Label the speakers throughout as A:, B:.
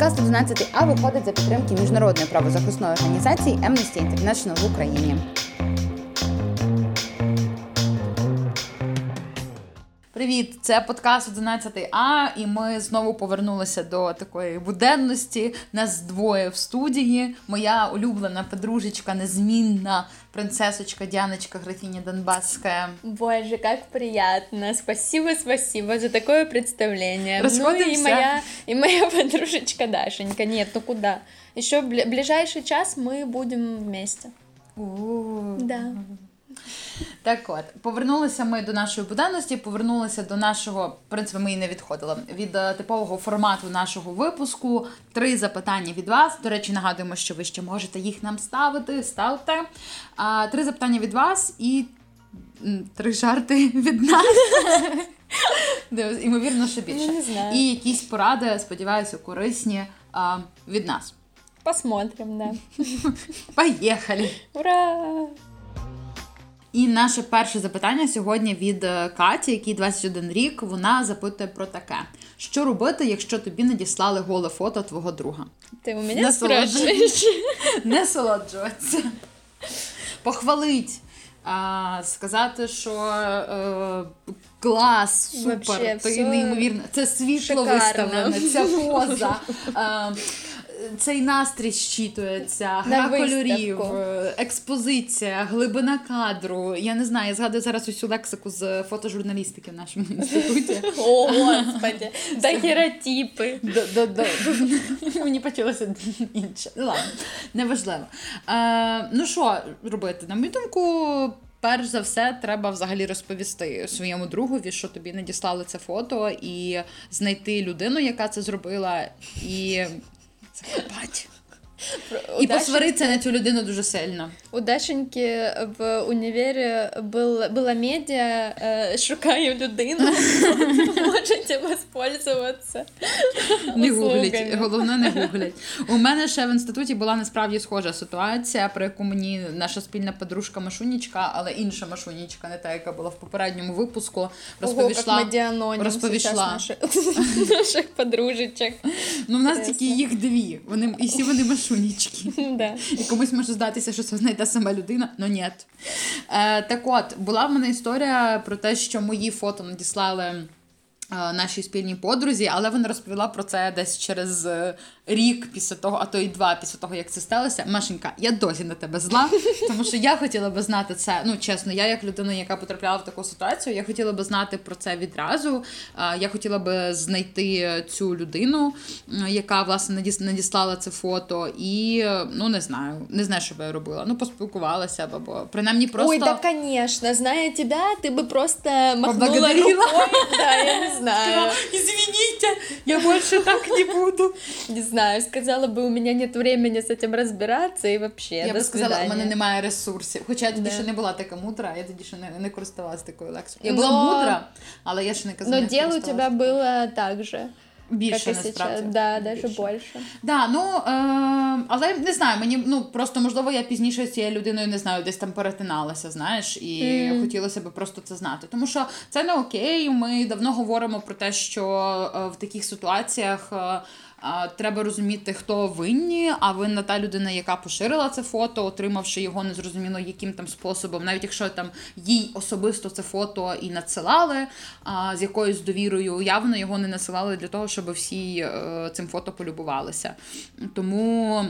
A: Подкаст 11 А виходить за підтримки міжнародної правозахисної організації Amnesty International в Україні.
B: Привіт, це подкаст 11 А, і ми знову повернулися до такої буденності. Нас двоє в студії. Моя улюблена подружечка, незмінна принцесочка Дяночка Графиня Донбасская.
C: Боже, как приятно. Спасибо, спасибо за такое представление.
B: Расходимся.
C: Ну и моя, и моя подружечка Дашенька. Нет, ну куда? Еще ближайший час мы будем вместе.
B: У-у-у.
C: Да.
B: Так от, повернулися ми до нашої буденності, повернулися до нашого, в принципі, ми і не відходили від е, типового формату нашого випуску. Три запитання від вас. До речі, нагадуємо, що ви ще можете їх нам ставити. Ставте. А, три запитання від вас і три жарти від нас. Імовірно, ще більше.
C: Ну.
B: І якісь поради, сподіваюся, корисні від нас.
C: Посмотрим, да.
B: Поїхали!
C: Ура!
B: І наше перше запитання сьогодні від е, Каті, якій 21 рік. Вона запитує про таке: що робити, якщо тобі надіслали голе фото твого друга?
C: Ты у меня
B: Насолоджуюсь. Не солоджуватися, похвалить. А, сказати, що е, клас, супер,
C: Вообще,
B: ти неймовірно. Це світло виставлене, ця поза. Е, цей настрій щитується, гра
C: На
B: кольорів, е, експозиція, глибина кадру. Я не знаю, я згадую зараз усю лексику з фотожурналістики в нашому інституті.
C: О, господи.
B: До- до- Мені почалося інше. Ну, Ладно, неважливо. Е, ну що робити? На мою думку, перш за все, треба взагалі розповісти своєму другові, що тобі надіслали це фото, і знайти людину, яка це зробила, і But. І
C: Удачи.
B: посваритися на цю людину дуже сильно.
C: У Дашеньки в універе был, была медіа э, «Шукаю людину». Можете воспользоваться
B: Не гуглять,
C: услугами.
B: головне не гуглять. У мене ще в інституті була насправді схожа ситуація, про яку мені наша спільна подружка Машунічка, але інша Машунічка, не та, яка була в попередньому випуску,
C: Ого, как
B: розповішла.
C: мы дианоним
B: розповішла.
C: сейчас наших, наших подружечек.
B: Ну, в нас
C: Інтересно.
B: тільки їх дві. Вони і всі вони Машунічки.
C: Да.
B: І комусь може здатися, що це одна й та сама людина, але ні. Е, так от, була в мене історія про те, що мої фото надіслали. е, Нашій спільній подрузі, але вона розповіла про це десь через е, рік після того, а то й два після того, як це сталося. Машенька, я досі на тебе зла, тому що я хотіла би знати це. Ну чесно, я як людина, яка потрапляла в таку ситуацію, я хотіла би знати про це відразу. Я хотіла би знайти цю людину, яка власне надіс- надіслала це фото, і ну не знаю, не знаю, що би я робила. Ну поспілкувалася б, або принаймні просто.
C: Ой, да, конечно. Зная тебя, ты бы просто махнула рукой. Да, я не знаю.
B: Извините, я більше так не буду.
C: Не знаю, сказала бы, у меня нет времени с этим разбираться и вообще,
B: Я
C: до
B: би сказала, у
C: свидания.
B: мене немає ресурсів. Хоча я тоді
C: Да.
B: ще не була така мудра, я тоді ще не, не користувалася такою лексикою. Я була
C: Но-
B: мудра, але я ще не казала.
C: Но дело у тебя было так же,
B: більше
C: как и
B: насправді.
C: сейчас. Да, даже
B: Більше.
C: больше.
B: Да, ну е, але не знаю, мені ну просто можливо я пізніше з цією людиною не знаю, десь там перетиналася, знаєш, і хотілося б просто це знати. Тому що це не окей. Ми давно говоримо про те, що е, в таких ситуаціях. е, а, Треба розуміти, хто винні, а винна та людина, яка поширила це фото, отримавши його незрозуміло яким там способом, навіть якщо там їй особисто це фото і надсилали з якоюсь довірою, явно його не насилали для того, щоб всі е, цим фото полюбувалися. Тому.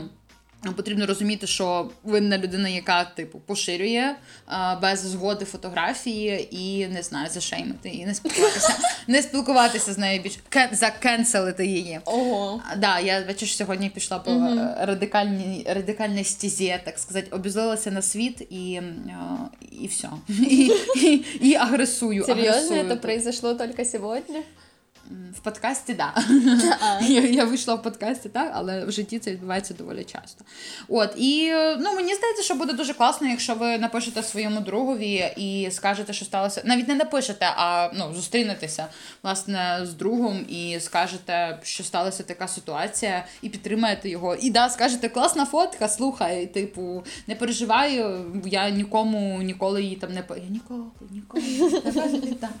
B: Потрібно розуміти, що винна людина, яка типу поширює а, без згоди фотографії і не знаю, зашеймити і не спілкуватися, не спілкуватися з нею більше кен, закенселити її.
C: Ого.
B: Да, я бачиш, сьогодні пішла по е, радикальній радикальній стезі, так сказати, обізлилася на світ і, е, і все. І, і, і агресую.
C: Серьезно,
B: агресую.
C: это произошло только сегодня?
B: В подкасті, так. Я, я вийшла в подкасті, так, але в житті це відбувається доволі часто. От, і ну, мені здається, що буде дуже класно, якщо ви напишете своєму другові і скажете, що сталося. Навіть не напишете, а ну, зустрінетеся власне з другом і скажете, що сталася така ситуація, і підтримаєте його. І да, скажете, класна фотка, слухай, типу, не переживай, я нікому ніколи її там не Я ніколи, ніколи, так.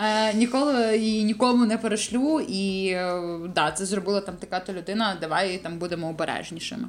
B: Е, ніколи і нікому не переживаю. Перешлю, і е, да, це зробила там така-то людина. Давай там будемо обережнішими.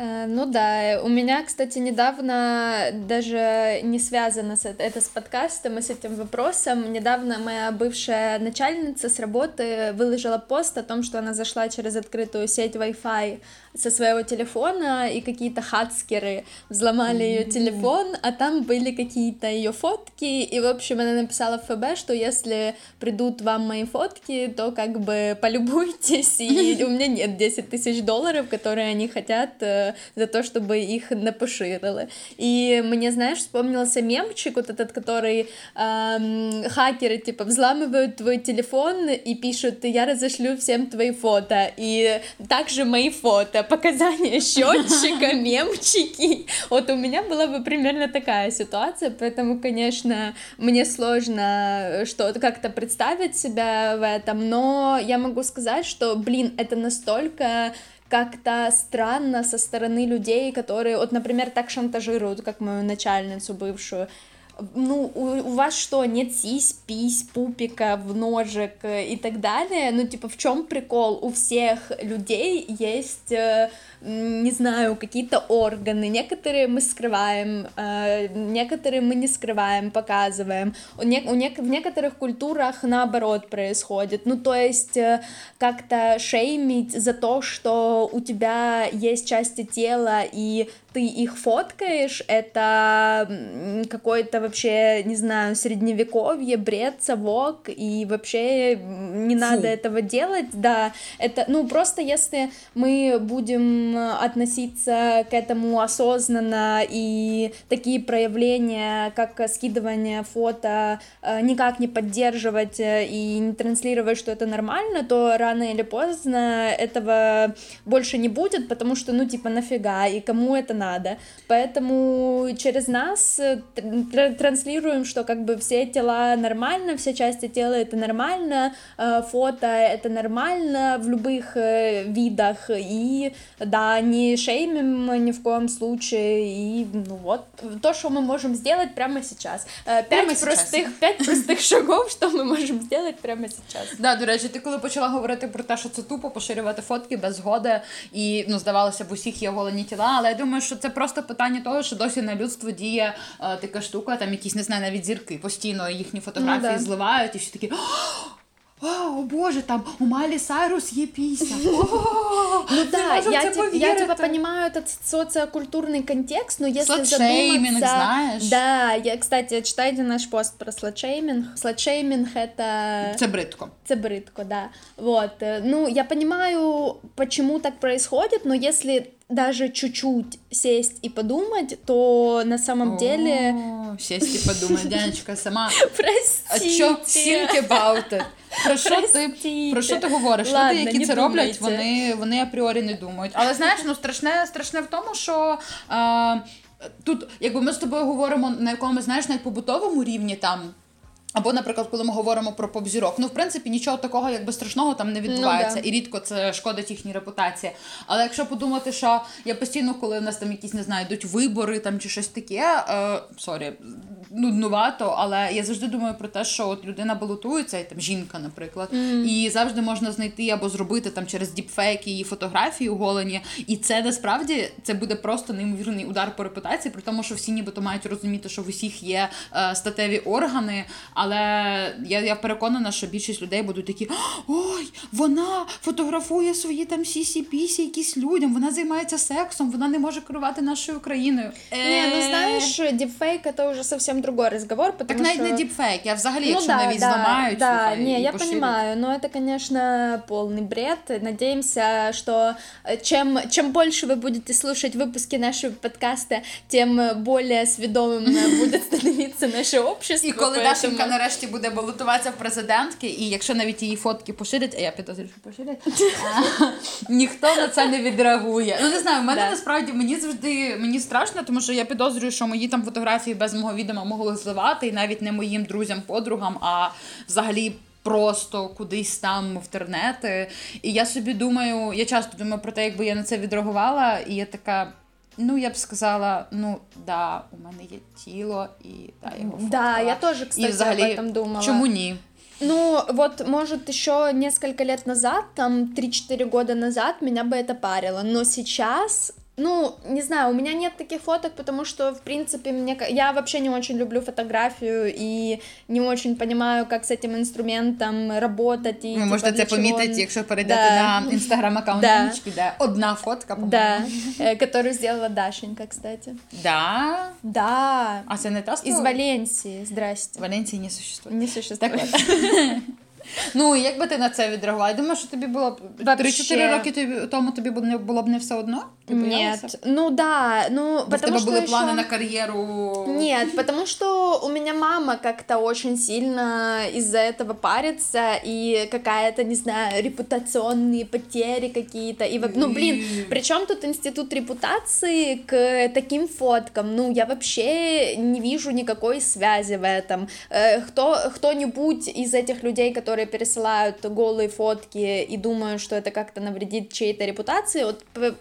C: Э, Ну да, у меня, кстати, недавно даже не связано с, это это с подкастом и с этим вопросом. Недавно моя бывшая начальница с работы выложила пост о том, что она зашла через открытую сеть Wi-Fi со своего телефона, и какие-то хацкеры взломали ее телефон, а там были какие-то ее фотки, и, в общем, она написала в ФБ, что если придут вам мои фотки, то как бы полюбуйтесь, и у меня нет 10 тысяч долларов, которые они хотят э, за то, чтобы их напоширили. И мне, знаешь, вспомнился мемчик вот этот, который эм, хакеры, типа, взламывают твой телефон и пишут, я разошлю всем твои фото, и также мои фото, показания счетчика, мемчики. Вот у меня была бы примерно такая ситуация, поэтому, конечно, мне сложно что-то как-то представить себя в этом, но я могу сказать, что, блин, это настолько как-то странно со стороны людей, которые, вот, например, так шантажируют, как мою начальницу бывшую, ну, у, у вас что, нет сись, пись, пупика, в ножек э, и так далее? Ну, типа, в чем прикол? У всех людей есть, э, не знаю, какие-то органы. Некоторые мы скрываем, э, некоторые мы не скрываем, показываем. У не, у не, в некоторых культурах наоборот происходит. Ну, то есть как-то шеймить за то, что у тебя есть части тела и ты их фоткаешь, это какой-то вообще, не знаю, средневековье, бред, совок, и вообще не Фу. надо этого делать, да, это, ну, просто если мы будем относиться к этому осознанно, и такие проявления, как скидывание фото, э, никак не поддерживать э, и не транслировать, что это нормально, то рано или поздно этого больше не будет, потому что, ну, типа, нафига, и кому это надо. Поэтому через нас э, транслируем, что как бы все тела нормально, все части тела это нормально, фото это нормально в любых видах, и да, не шеймим ни в коем случае, и ну вот, то, что мы можем сделать прямо сейчас. Пять прямо простых, сейчас. пять простих шагов, що ми можемо зробити прямо зараз.
B: Да, до речі, ти коли почала говорити про те, що це тупо поширювати фотки без згоди, і ну здавалося б, усіх є голені тіла, але я думаю, що це просто питання того, що досі на людство діє е, така штука, там якісь не знаю, навіть зірки постійно їхні фотографії ну, да. зливають, і всі такі. О, боже, там у Мали Сайрус є пісня.
C: Ну да, я, te, я тебя понимаю этот социокультурный контекст, но если задуматься...
B: знаешь?
C: Да, я, кстати, читайте наш пост про сладшейминг. Сладшейминг — это...
B: Це бритко.
C: Це бритко, да. Вот. Ну, я понимаю, почему так происходит, но если даже чуть-чуть сесть и подумать, то на самом О, деле...
B: Сесть и подумать, Дяночка, сама...
C: Простите.
B: А think about it? Про що ти про що ти говориш? Ладно, Люди, які це думайте. роблять, вони вони апріорі не думають. Але знаєш, ну страшне, страшне в тому, що. Е, Тут, якби ми з тобою говоримо на якомусь знаєш, навіть побутовому рівні там або, наприклад, коли ми говоримо про поп-зірок, ну в принципі нічого такого якби страшного там не відбувається, ну, да. і рідко це шкодить їхній репутації. Але якщо подумати, що я постійно, коли в нас там якісь не знаю, йдуть вибори там чи щось таке, е, sorry, нуднувато, але я завжди думаю про те, що от людина балотується, і там жінка, наприклад, mm. і завжди можна знайти або зробити там через діпфейк її фотографії оголені. І це насправді це буде просто неймовірний удар по репутації, при тому, що всі нібито мають розуміти, що в усіх є е, статеві органи. Але я я переконана, що більшість людей будуть такі: ой, вона фотографує свої там сісі-пісі якісь людям, вона займається сексом, вона не може керувати нашою країною.
C: Не, ну знаєш, діпфейк це вже зовсім другой разговор, потому
B: так навіть
C: не
B: діпфейк, я взагалі, ну, якщо да, навіть да, зламають.
C: Да, слухай, не, я поширить. понимаю, но это, конечно, полный бред. Надеемся, что чем, чем больше вы будете слушать выпуски нашего подкаста, тем более свідомим будет становиться наше общество.
B: І коли Дашенька нарешті буде балотуватися в президентки, і якщо навіть її фотки поширять, а я підозрюю, що поширять, ніхто на це не відреагує. Ну не знаю, в мене насправді мені завжди мені страшно, тому що я підозрюю, що мої там фотографії без мого відома могли зливати, і навіть не моїм друзям-подругам, а взагалі. Просто кудись там в інтернети. І я собі думаю, я часто думаю про те, якби я на це відреагувала, і я така. Ну, я б сказала, ну да, у мене є тіло, і да, його фоткала.
C: Да, я теж, кстати, і взагалі, об этом думала.
B: Чому ні?
C: Ну, вот, может, еще несколько лет назад, там, 3-4 года назад меня бы это парило, но сейчас ну, не знаю, у меня нет таких фоток, потому что, в принципе, мне я вообще не очень люблю фотографию и не очень понимаю, как с этим инструментом работать. І,
B: Ви можете це помітити, якщо перейдете
C: Да.
B: на інстаграм-аккаунт
C: Да.
B: Де одна фотка, по-моєму.
C: Да, э, которую сделала Дашенька, кстати.
B: Да.
C: Да,
B: А це не та
C: из? Валенсии, здрасте.
B: Валенції не существує.
C: Не существует.
B: Так. Ну, як би ти на це відреагувала? Я думаю, що тобі було 3-4 роки тому тобі було б не все одно? Ти боялася?
C: Нет, ну да, ну
B: в
C: потому что
B: були
C: ещё-
B: плани на кар'єру.
C: Нет, потому что у меня мама как-то очень сильно из-за этого парится, и какая-то, не знаю, репутационные потери какие-то. И, ну, блин, причем тут институт репутации к таким фоткам? Ну, я вообще не вижу никакой связи в этом. Э, Кто, кто-нибудь из этих людей, которые пересылают голые фотки и думают, что это как-то навредит чьей-то репутации, вот п-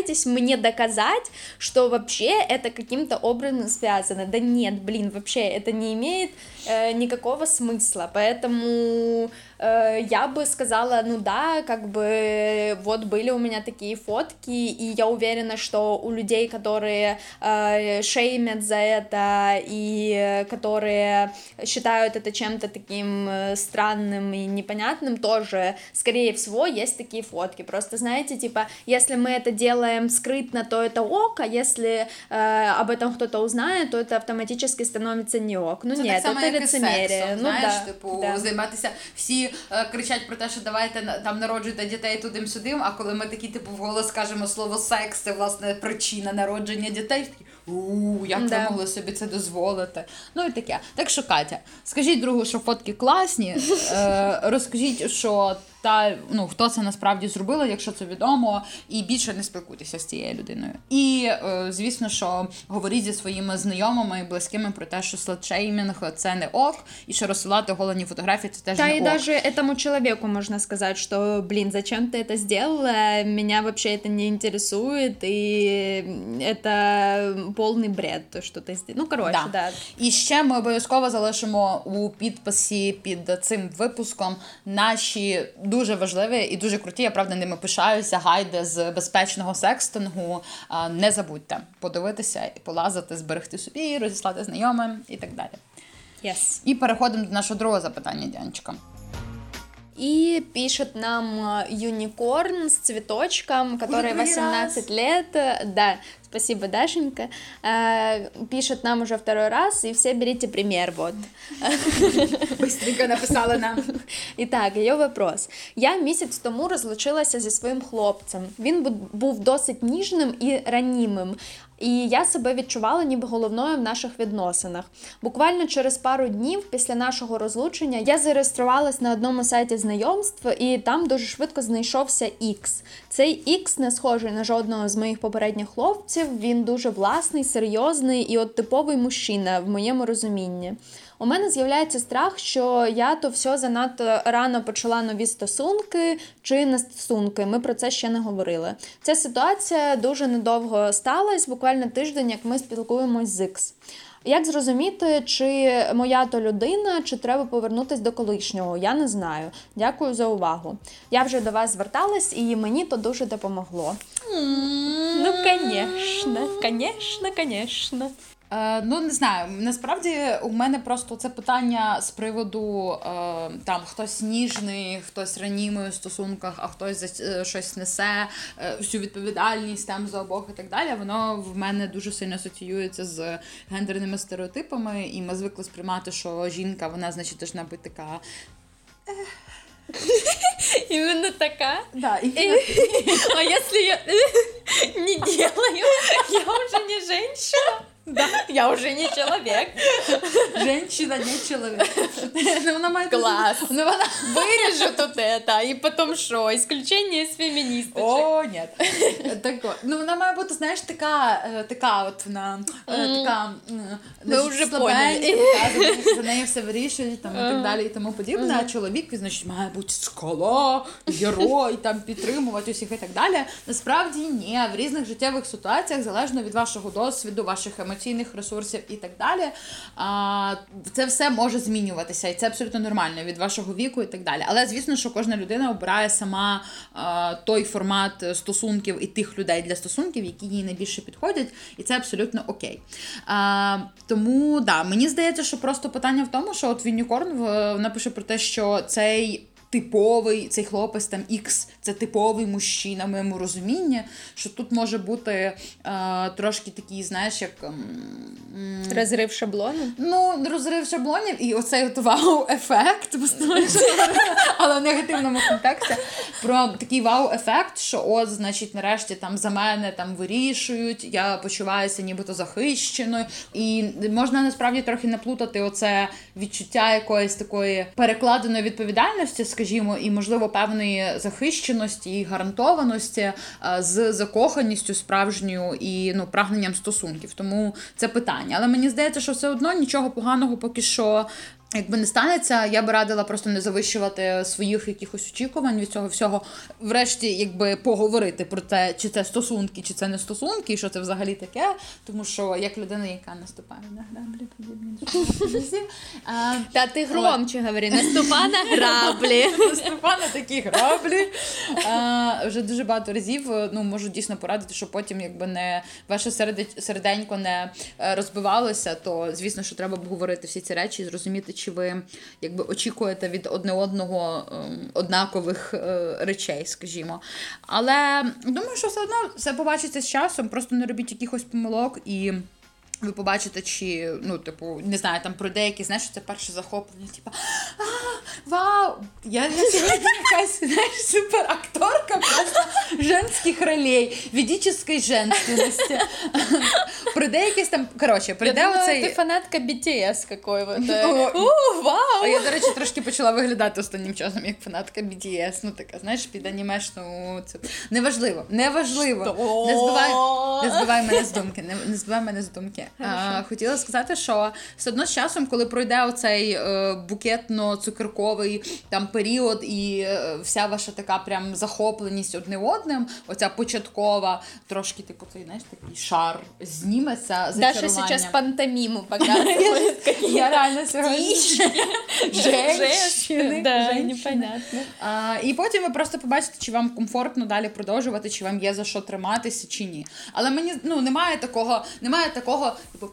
C: попытайтесь мне доказать, что вообще это каким-то образом связано. Да нет, блин, вообще это не имеет э, никакого смысла, поэтому э, я бы сказала, ну да, как бы вот были у меня такие фотки, и я уверена, что у людей, которые э, шеймят за это и э, которые считают это чем-то таким э, странным и непонятным, тоже, скорее всего, есть такие фотки. Просто знаете, типа, если мы это делаем скрытно, то это ок, а если э, об этом кто-то узнает, то это автоматически становится не ок. Ну
B: Це
C: нет,
B: так само,
C: это
B: як і
C: лицемерие.
B: сексом,
C: ну
B: знаєш,
C: да,
B: типу,
C: да.
B: займатися. Всі е, кричать про те, що давайте там народжуйте дітей тудим-сюдим, а коли ми такі, типу, вголос кажемо слово секс, це власне причина народження дітей. такі, У, як ви
C: Да.
B: могли собі це дозволити? Ну і таке. Так що, Катя, скажіть другу, що фотки класні. Е, розкажіть, що та ну хто це насправді зробила, якщо це відомо, і більше не спілкуйтеся з цією людиною. І е, звісно, що говоріть зі своїми знайомими і близькими про те, що сладшеймінг це не ок, і що розсилати голені фотографії це теж
C: Да,
B: не
C: и
B: ок.
C: даже этому человеку можно сказать, что, блин, зачем ты это сделала, меня вообще это не интересует, и это полный бред, то, что ты сделала. Ну, короче,
B: Да.
C: да.
B: І ще ми обов'язково залишимо у підписі під цим випуском наші дуже важливі і дуже круті. Я правда ними пишаюся. Гайди з безпечного секстингу. Не забудьте подивитися і полазити, зберегти собі, розіслати знайомим і так далі.
C: Yes.
B: І переходимо до нашого другого запитання, Дянечка.
C: И пишет нам э, юникорн с цветочком, который
B: первый
C: 18 лет. Э, Да, спасибо, Дашенька. Э, Пишет нам уже второй раз, и все берите пример, вот.
B: Быстренько написала нам.
C: І так, її вопрос. Я місяць тому розлучилася зі своїм хлопцем. Він бу- був досить ніжним і ранімим. І я себе відчувала ніби головною в наших відносинах. Буквально через пару днів після нашого розлучення я зареєструвалась на одному сайті знайомств, і там дуже швидко знайшовся X. Цей X не схожий на жодного з моїх попередніх хлопців. Він дуже власний, серйозний і от типовий мужчина в моєму розумінні. У мене з'являється страх, що я то все занадто рано почала нові стосунки чи не стосунки. Ми про це ще не говорили. Ця ситуація дуже недовго сталася, буквально тиждень, як ми спілкуємось з X. Як зрозуміти, чи моя то людина, чи треба повернутися до колишнього? Я не знаю. Дякую за увагу. Я вже до вас зверталась, і мені то дуже допомогло. Ну, звісно, звісно, звісно.
B: Е, ну, не знаю. Насправді у мене просто це питання з приводу е, там хтось ніжний, хтось ранімий у стосунках, а хтось за е, щось несе е, всю відповідальність там за обох і так далі. Воно в мене дуже сильно асоціюється з гендерними стереотипами, і ми звикли сприймати, що жінка, вона, значить, должна бути така.
C: Именно такая.
B: Да,
C: А если я не делаю, я уже не женщина. Да, я уже не человек.
B: Женщина, не чоловік. Ну, вона має
C: Клас.
B: Ну, вона...
C: Вырежу тут это, и потом что? Исключение из феминисточек.
B: О, ні. Так. Ну, вона має бути, знаєш, така, така от вона, така, значить,
C: вже поняли.
B: за нею- все вирішують, там, і так далі, і тому подібне. А чоловік, значить, має бути скала, герой, там, підтримувати усіх і так далі. Насправді, ні, в різних життєвих ситуаціях, залежно від вашого досвіду, ваших емоційних ресурсів і так далі. А, Це все може змінюватися, і це абсолютно нормально від вашого віку і так далі. Але звісно, що кожна людина обирає сама а, той формат стосунків і тих людей для стосунків, які їй найбільше підходять, і це абсолютно окей. А, Тому да, мені здається, що просто питання в тому, що от Віннікорн напише про те, що цей типовий цей хлопець там Ікс, це типовий мужчина в моєму розумінні, що тут може бути е, трошки такий, знаєш, як. М-
C: Розрив шаблону?
B: Ну, розрив шаблонів і оцей от вау-ефект, але в негативному контексті. Про такий вау-ефект, що от, значить, нарешті там за мене там вирішують, я почуваюся нібито захищеною. І можна насправді трохи наплутати оце відчуття якоїсь такої перекладеної відповідальності скажімо, і можливо певної захищеності і гарантованості е, з закоханістю справжньою і ну прагненням стосунків. Тому це питання. Але мені здається, що все одно нічого поганого поки що Якби не станеться, я би радила просто не завищувати своїх якихось очікувань від цього всього. Врешті, якби поговорити про те, чи це стосунки, чи це не стосунки, і що це взагалі таке. Тому що як людина, яка наступає на граблі, подібні
C: Та ти громче говори, наступа на граблі.
B: Наступа на такі граблі. Вже дуже багато разів ну, можу дійсно порадити, що потім, якби не ваше серденько не е, розбивалося, то звісно, що треба обговорити всі ці речі і зрозуміти чи ви якби очікуєте від одне одного ем, однакових е, речей, скажімо. Але думаю, що все одно все побачиться з часом, просто не робіть якихось помилок і. Ви побачите, чи, ну, типу, не знаю, там про деякі, знаєш, це перше захоплення, типу, вау! Я, я сьогодні якась знаєш, суперакторка просто женських ролей, ведическої женственності. Прийде якийсь там, коротше, прийде оцей...
C: ти фанатка BTS какой-то.
B: О, вау! А я, до речі, трошки почала виглядати останнім часом як фанатка BTS, ну така, знаєш, під анімешну цю. Неважливо, неважливо. Не збивай, не збивай мене з думки, не, не збивай мене з думки. Хотіла сказати, що все одно з часом, коли пройде оцей е, букетно-цукерковий там період, і е, вся ваша така прям захопленість одне одним, оця початкова, трошки типу цей знаєш, такий шар зніметься.
C: Даша зараз пантоміму показує.
B: Я реально сьогодні
C: женщини. Да, непонятно.
B: А, І потім ви просто побачите, чи вам комфортно далі продовжувати, чи вам є за що триматися, чи ні. Але мені ну немає такого, немає такого, типу,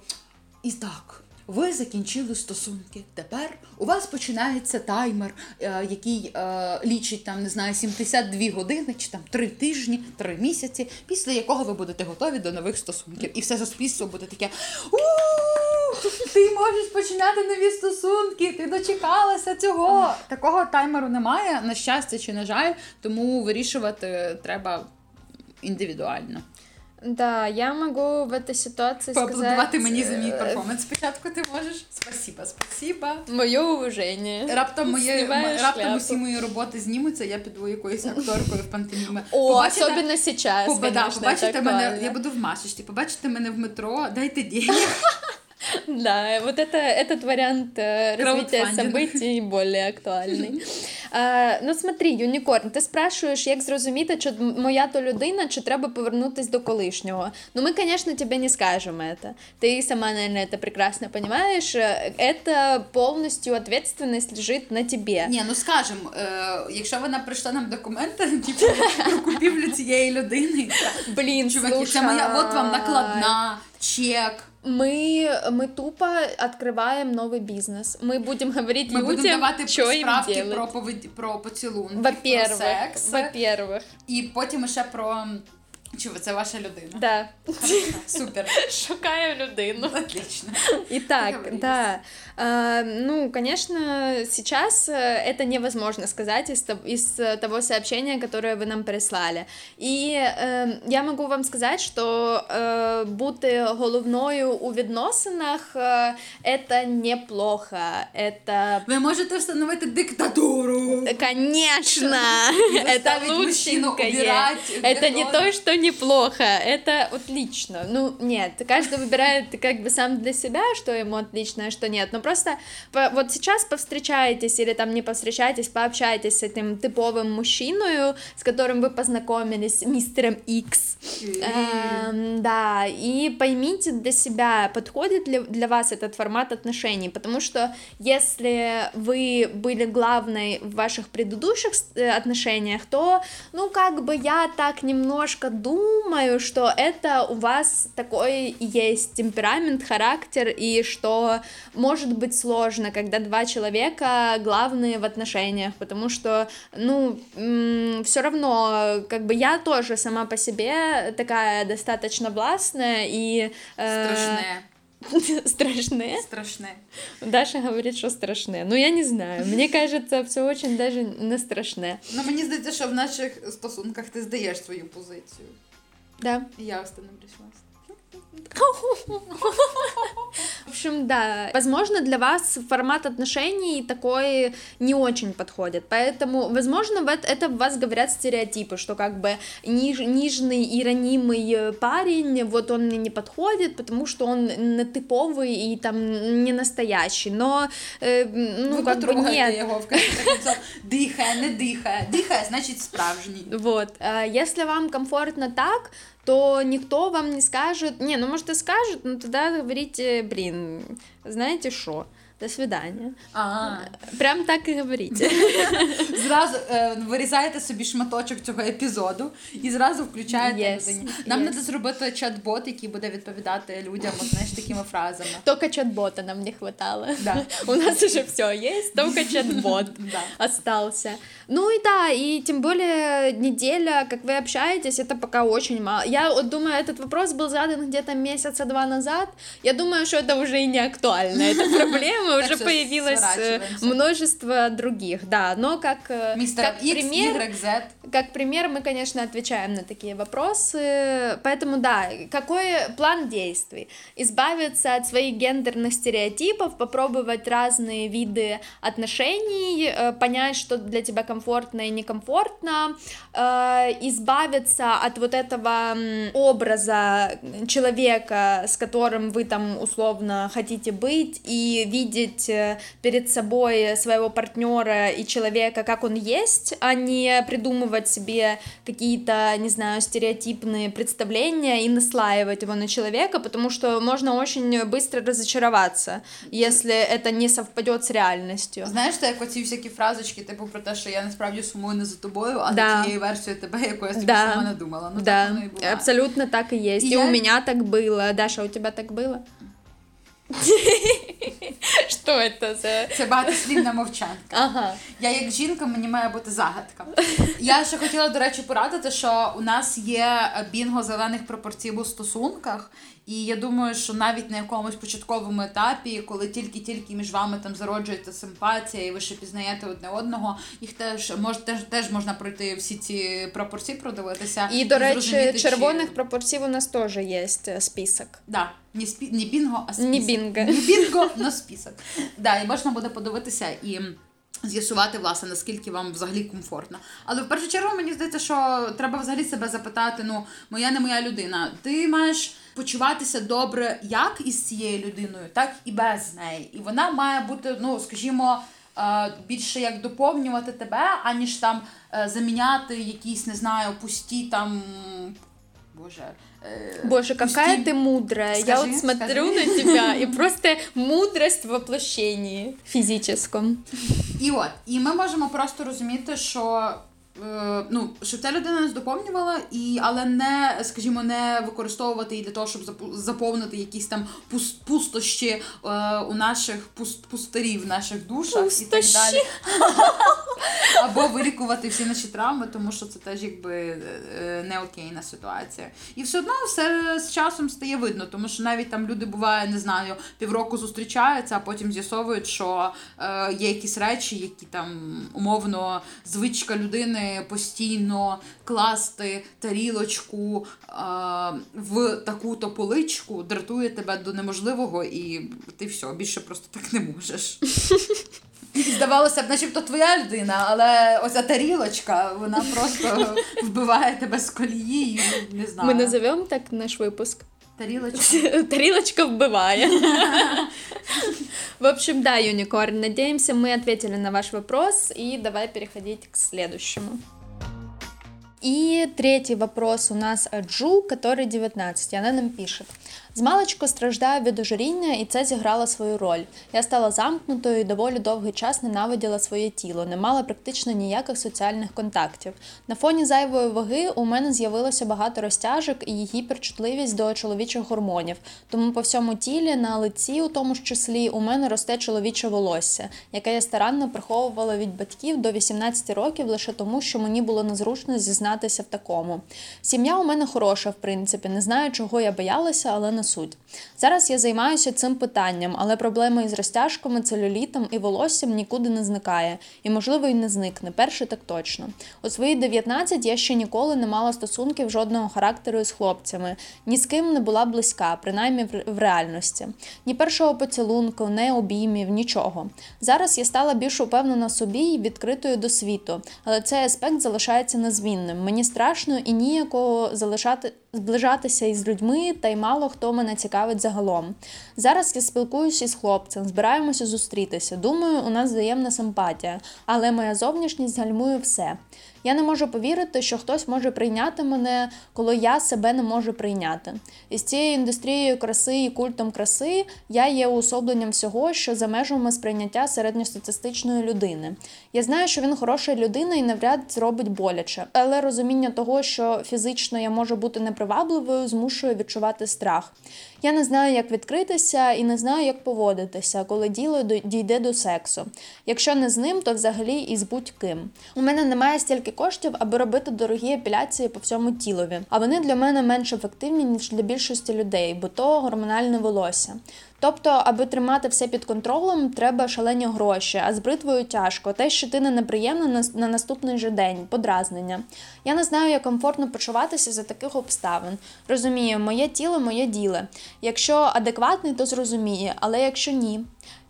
B: і так. Ви закінчили стосунки. Тепер у вас починається таймер, е, який е, лічить там, не знаю, 72 години чи там 3 тижні, 3 місяці, після якого ви будете готові до нових стосунків. І все суспільство буде таке: у ти можеш починати нові стосунки, ти дочекалася цього. Такого таймеру немає, на щастя чи на жаль, тому вирішувати треба індивідуально.
C: Да, я могу в этой ситуации
B: Поаплодувати мені за мій перформанс. Спочатку ти можеш. Спасибо, спасибо.
C: Моє уваження.
B: Раптом моє раптом усі мої роботи знімуться, я піду якоюсь акторкою в пантоміми.
C: О, побачите, особливо сейчас,
B: побачите, побачите мене, я буду в масочці, побачите мене в метро, дайте денег.
C: Да, вот это, этот вариант э, развития событий более актуальный. А, ну смотри, Юнікорн, ти спрашуєш, як зрозуміти, чи моя то людина, чи треба повернутися до колишнього. Ну ми, звісно, тебе не скажемо это. Ти сама, наверное, это прекрасно понимаешь. Это повністю ответственность лежить на тебе.
B: Ні, ну скажем, е, якщо вона прийшла нам документи, типу, про купівлю цієї людини.
C: Блін,
B: чуваки, це моя, от вам накладна, чек.
C: Мы, мы тупо открываем новый бизнес. Мы будем говорить
B: мы
C: людям,
B: будем давати
C: що їм
B: справки
C: делать.
B: про, повед... про поцілунки,
C: Во-первых,
B: про секс.
C: Во-первых.
B: І потім ще про Чи це ваша людина?
C: Да.
B: Супер.
C: Шукаю людину.
B: Отлично.
C: Итак, да. А, ну, конечно, сейчас это невозможно сказать из, из того сообщения, которое вы нам прислали. И э, я могу вам сказать, что э, бути головною у відносинах э, это неплохо. Это...
B: Ви можете встановити диктатуру.
C: Конечно! Это лучшенькое. Это не то, что не неплохо, это отлично. Ну, нет, каждый выбирает как бы сам для себя, что ему отлично, а что нет. Но просто вот сейчас повстречаетесь или там не повстречаетесь, пообщайтесь с этим типовым мужчиной, с которым вы познакомились, мистером X. Эм, да, и поймите для себя, подходит ли для вас этот формат отношений, потому что если вы были главной в ваших предыдущих э, отношениях, то, ну, как бы я так немножко думаю, что это у вас такой есть темперамент, характер, и что может быть сложно, когда два человека главные в отношениях, потому что, ну, все равно, как бы я тоже сама по себе такая достаточно властная и...
B: Э, Страшная.
C: Страшные?
B: Страшные.
C: Даша говорит, что страшные. Ну, я не знаю. Мне кажется, все очень даже не страшне.
B: Ну, мені здається, що в наших стосунках ти здаєш свою позицію.
C: Да.
B: Я остановлюсь вас.
C: В общем, да, возможно, для вас формат отношений такой не очень подходит, поэтому, возможно, это в вас говорят стереотипы, что как бы ниж, нижний и ранимый парень, вот он мне не подходит, потому что он типовый и там не настоящий, но, э, ну,
B: Вы
C: как бы нет.
B: его в конце дыхая, не дыхая, дыхая, значит справжний.
C: Вот, а если вам комфортно так, то никто вам не скажет, не, ну может и скажет, но тогда говорите, блин, знаете что, до свидання.
B: А.
C: Прям так і говоріть.
B: Зразу е, вирізаєте собі шматочок цього епізоду і зразу включаєте yes, людині. Нам треба yes. зробити чат-бот, який буде відповідати людям от, знаєш, такими фразами.
C: Только чат-бота нам не хватало.
B: Да.
C: У нас уже все есть, только чат-бот
B: да.
C: остался. Ну и да, и тем более неделя, как вы общаетесь, это пока очень мало. Я вот думаю, этот вопрос был задан где-то месяца два назад. Я думаю, что это уже и не актуально, проблема уже появилось э, множество других, да, но как,
B: э, как пример,
C: как пример мы, конечно, отвечаем на такие вопросы, поэтому да, какой план действий? Избавиться от своих гендерных стереотипов, попробовать разные виды отношений, э, понять, что для тебя комфортно и некомфортно, избавиться от вот этого образа человека, с которым вы там условно хотите быть, и видеть видеть э, перед собой своего партнера и человека, как он есть, а не придумывать себе какие-то, не знаю, стереотипные представления и наслаивать его на человека, потому что можно очень быстро разочароваться, если это не совпадет с реальностью.
B: Знаєш, це як оці всякі фразочки, типу про те, що я насправді сумую не за тобою, а да. за тією версією тебе, яку я собі да. сама надумала. Ну
C: да.
B: так воно і буває.
C: Абсолютно так и есть. И, и я... у меня так было. Даша, у тебя так было? Що це за
B: це багатослівна мовчанка.
C: Ага.
B: Я як жінка, мені має бути загадка. Я ще хотіла, до речі, порадити, що у нас є бінго зелених пропорцій у стосунках, і я думаю, що навіть на якомусь початковому етапі, коли тільки-тільки між вами там зароджується симпатія, і ви ще пізнаєте одне одного, їх теж мож, теж, теж можна пройти всі ці пропорції, продивитися.
C: І, до речі, червоних чи... пропорцій у нас теж є список.
B: Да. Не спі... не бінго, а список.
C: Не бінго.
B: Не бінго, но список. Да, і можна буде подивитися і. З'ясувати, власне, наскільки вам взагалі комфортно. Але в першу чергу мені здається, що треба взагалі себе запитати: ну, моя не моя людина. Ти маєш почуватися добре як із цією людиною, так і без неї. І вона має бути, ну, скажімо, е, більше як доповнювати тебе, аніж там е, заміняти якісь, не знаю, пусті там. Боже.
C: Э, Боже, какая ты мудрая. Скажи, Я вот смотрю скажи. на тебя и просто мудрость в воплощенні фізичному.
B: І от, і ми можемо просто розуміти, що ну, щоб ця людина нас доповнювала, і, але не, скажімо, не використовувати її для того, щоб заповнити якісь там пуст, пустощі е, у наших пуст, пустирів, наших душах
C: пустощі.
B: і так далі. Або вилікувати всі наші травми, тому що це теж якби е, не окейна ситуація. І все одно все з часом стає видно, тому що навіть там люди буває, не знаю, півроку зустрічаються, а потім з'ясовують, що е, є якісь речі, які там умовно звичка людини постійно класти тарілочку а, в таку-то поличку, дратує тебе до неможливого, і ти все, більше просто так не можеш. Здавалося б, начебто твоя людина, але ось ця тарілочка, вона просто вбиває тебе з колії. Не знаю.
C: Мы назовем так наш выпуск.
B: Тарілочка.
C: Тарелочка вбывая. В общем, да, Юникорн, надеемся, мы ответили на ваш вопрос, и давай переходить к следующему. И третий вопрос у нас от Джу, который 19, и она нам пишет. З маличку страждаю від ожиріння, і це зіграло свою роль. Я стала замкнутою і доволі довгий час ненавиділа своє тіло, не мала практично ніяких соціальних контактів. На фоні зайвої ваги у мене з'явилося багато розтяжок і гіперчутливість до чоловічих гормонів. Тому по всьому тілі, на лиці, у тому ж числі, у мене росте чоловіче волосся, яке я старанно приховувала від батьків до 18 років лише тому, що мені було незручно зізнатися в такому. Сім'я у мене хороша, в принципі, не знаю, чого я боялася, але не суть. Зараз я займаюся цим питанням, але проблема із розтяжками, целюлітом і волоссям нікуди не зникає, і, можливо, і не зникне. Перше так точно. У свої 19 я ще ніколи не мала стосунків жодного характеру із хлопцями, ні з ким не була близька, принаймні в- реальності. Ні першого поцілунку, ні обіймів, нічого. Зараз я стала більш упевнена собі і відкритою до світу, але цей аспект залишається незмінним. Мені страшно і ніякого залишати зближатися із людьми, та й мало хто мене цікавить загалом. Зараз я спілкуюся із хлопцем, збираємося зустрітися. Думаю, у нас взаємна симпатія, але моя зовнішність гальмує все. Я не можу повірити, що хтось може прийняти мене, коли я себе не можу прийняти. І з цією індустрією краси і культом краси я є уособленням всього, що за межами сприйняття середньостатистичної людини. Я знаю, що він хороша людина і навряд зробить боляче, але розуміння того, що фізично я можу бути непривабливою, змушує відчувати страх. Я не знаю, як відкритися і не знаю, як поводитися, коли діло дійде до сексу. Якщо не з ним, то взагалі і з будь-ким. У мене немає стільки коштів, аби робити дорогі епіляції по всьому тілові, а вони для мене менш ефективні, ніж для більшості людей, бо то гормональне волосся. Тобто, аби тримати все під контролем, треба шалені гроші, а з бритвою тяжко. Те, що ти не неприємна на, на наступний же день, подразнення. Я не знаю, як комфортно почуватися за таких обставин. Розумію, моє тіло, моє діло. Якщо адекватний, то зрозуміє, але якщо ні.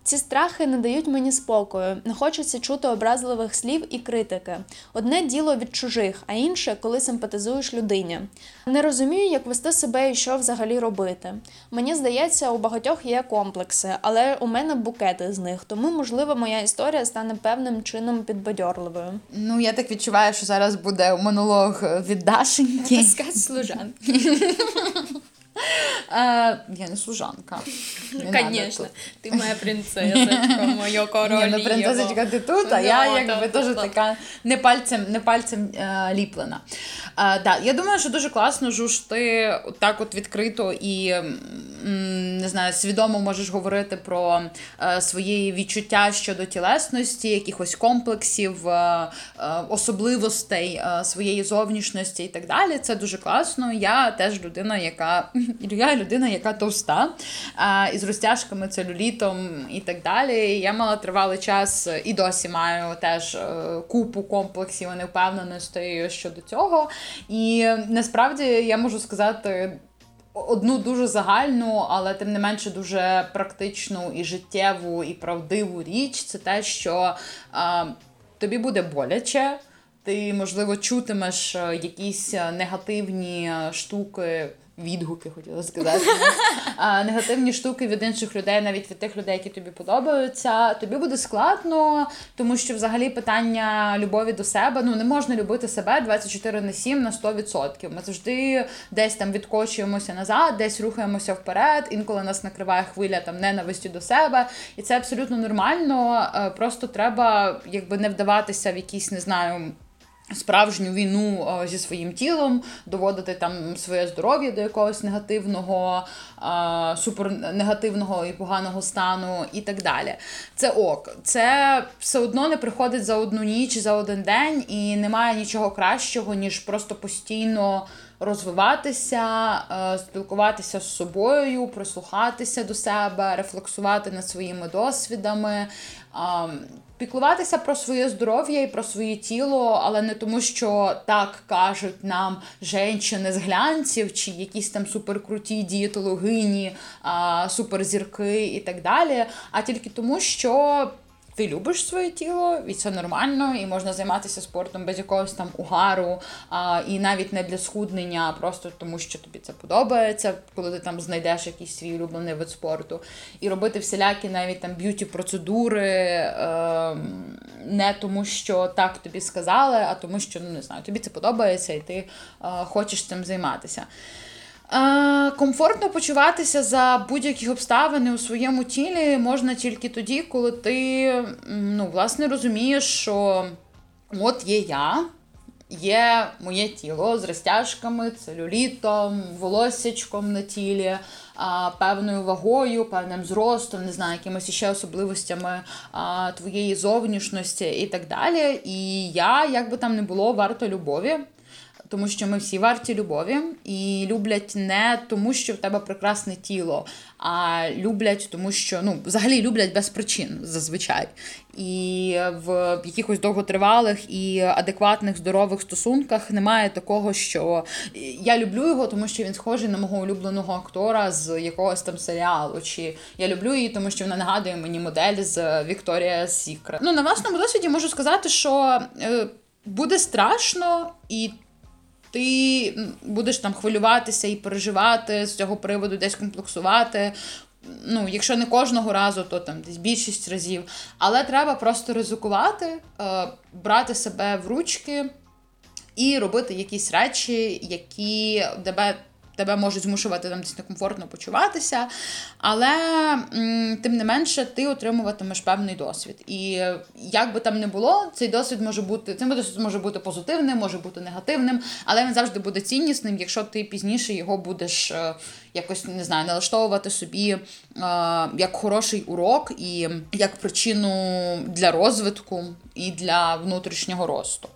C: Ці страхи не дають мені спокою, не хочеться чути образливих слів і критики. Одне діло від чужих, а інше, коли симпатизуєш людині. Не розумію, як вести себе і що взагалі робити. Мені здається, у багатьох є комплекси, але у мене букети з них, тому, можливо, моя історія стане певним чином підбадьорливою.
B: Ну, я так відчуваю, що зараз буде монолог від Дашеньки.
C: Сказ служан.
B: Е, я не служанка. Не
C: Конечно, ти моя принцесочка, моя
B: Ні,
C: королева.
B: ну принцесочка ти тут, а
C: Ну,
B: я якби теж така не пальцем, не пальцем е, ліплена. Е, да, я думаю, що дуже класно, Жуж, ти так от відкрито і не знаю, свідомо можеш говорити про е, свої відчуття щодо тілесності, якихось комплексів, е, е, особливостей своєї зовнішності і так далі. Це дуже класно. Я теж людина, яка я людина, яка товста, із розтяжками, целюлітом і так далі. Я мала тривалий час і досі маю теж купу комплексів і невпевненостей щодо цього. І насправді я можу сказати. Одну дуже загальну, але тим не менше дуже практичну і життєву, і правдиву річ це те, що е, тобі буде боляче, ти, можливо, чутимеш е, якісь е, негативні е, штуки. Відгуки хотіла сказати. А, негативні штуки від інших людей, навіть від тих людей, які тобі подобаються. Тобі буде складно, тому що взагалі питання любові до себе ну не можна любити себе 24 на 7 на 100%. Ми завжди десь там відкочуємося назад, десь рухаємося вперед. Інколи нас накриває хвиля там ненависті до себе, і це абсолютно нормально. Е, Просто треба якби не вдаватися в якісь, не знаю справжню війну е, зі своїм тілом, доводити там своє здоров'я до якогось негативного, е, супернегативного і поганого стану і так далі. Це ок. Це все одно не приходить за одну ніч, за один день, і немає нічого кращого, ніж просто постійно. Розвиватися, е, спілкуватися з собою, прислухатися до себе, рефлексувати над своїми досвідами, а, піклуватися про своє здоров'я і про своє тіло, але не тому, що так кажуть нам жінки з глянців, чи якісь там суперкруті дієтологині, суперзірки і так далі, а тільки тому, що ти любиш своє тіло, і це нормально, і можна займатися спортом без якогось там угару, а, і навіть не для схуднення, а просто тому, що тобі це подобається, коли ти там знайдеш якийсь свій улюблений вид спорту. І робити всілякі навіть там б'юті-процедури е, не тому, що так тобі сказали, а тому, що ну не знаю, тобі це подобається, і ти е, хочеш цим займатися. Е, комфортно почуватися за будь-які обставини у своєму тілі можна тільки тоді, коли ти ну, власне розумієш, що от є я, є моє тіло з розтяжками, целюлітом, волоссячком на тілі, певною вагою, певним зростом, не знаю, якимись ще особливостями твоєї зовнішності і так далі. І я, як би там не було, варто любові тому що ми всі варті любові і люблять не тому, що в тебе прекрасне тіло, а люблять, тому що ну, взагалі люблять без причин зазвичай. І в якихось довготривалих і адекватних здорових стосунках немає такого, що я люблю його, тому що він схожий на мого улюбленого актора з якогось там серіалу. Чи я люблю її, тому що вона нагадує мені модель з Вікторія Сікра. Ну на власному досвіді можу сказати, що е, буде страшно і ти будеш там хвилюватися і переживати з цього приводу, десь комплексувати. Ну, якщо не кожного разу, то там десь більшість разів. Але треба просто ризикувати, е, брати себе в ручки і робити якісь речі, які тебе тебе можуть змушувати там десь некомфортно почуватися, але тим не менше ти отримуватимеш певний досвід. І як би там не було, цей досвід може бути цей досвід може бути позитивним, може бути негативним, але він завжди буде ціннісним, якщо ти пізніше його будеш е, якось не знаю, налаштовувати собі е, як хороший урок і як причину для розвитку і для внутрішнього росту.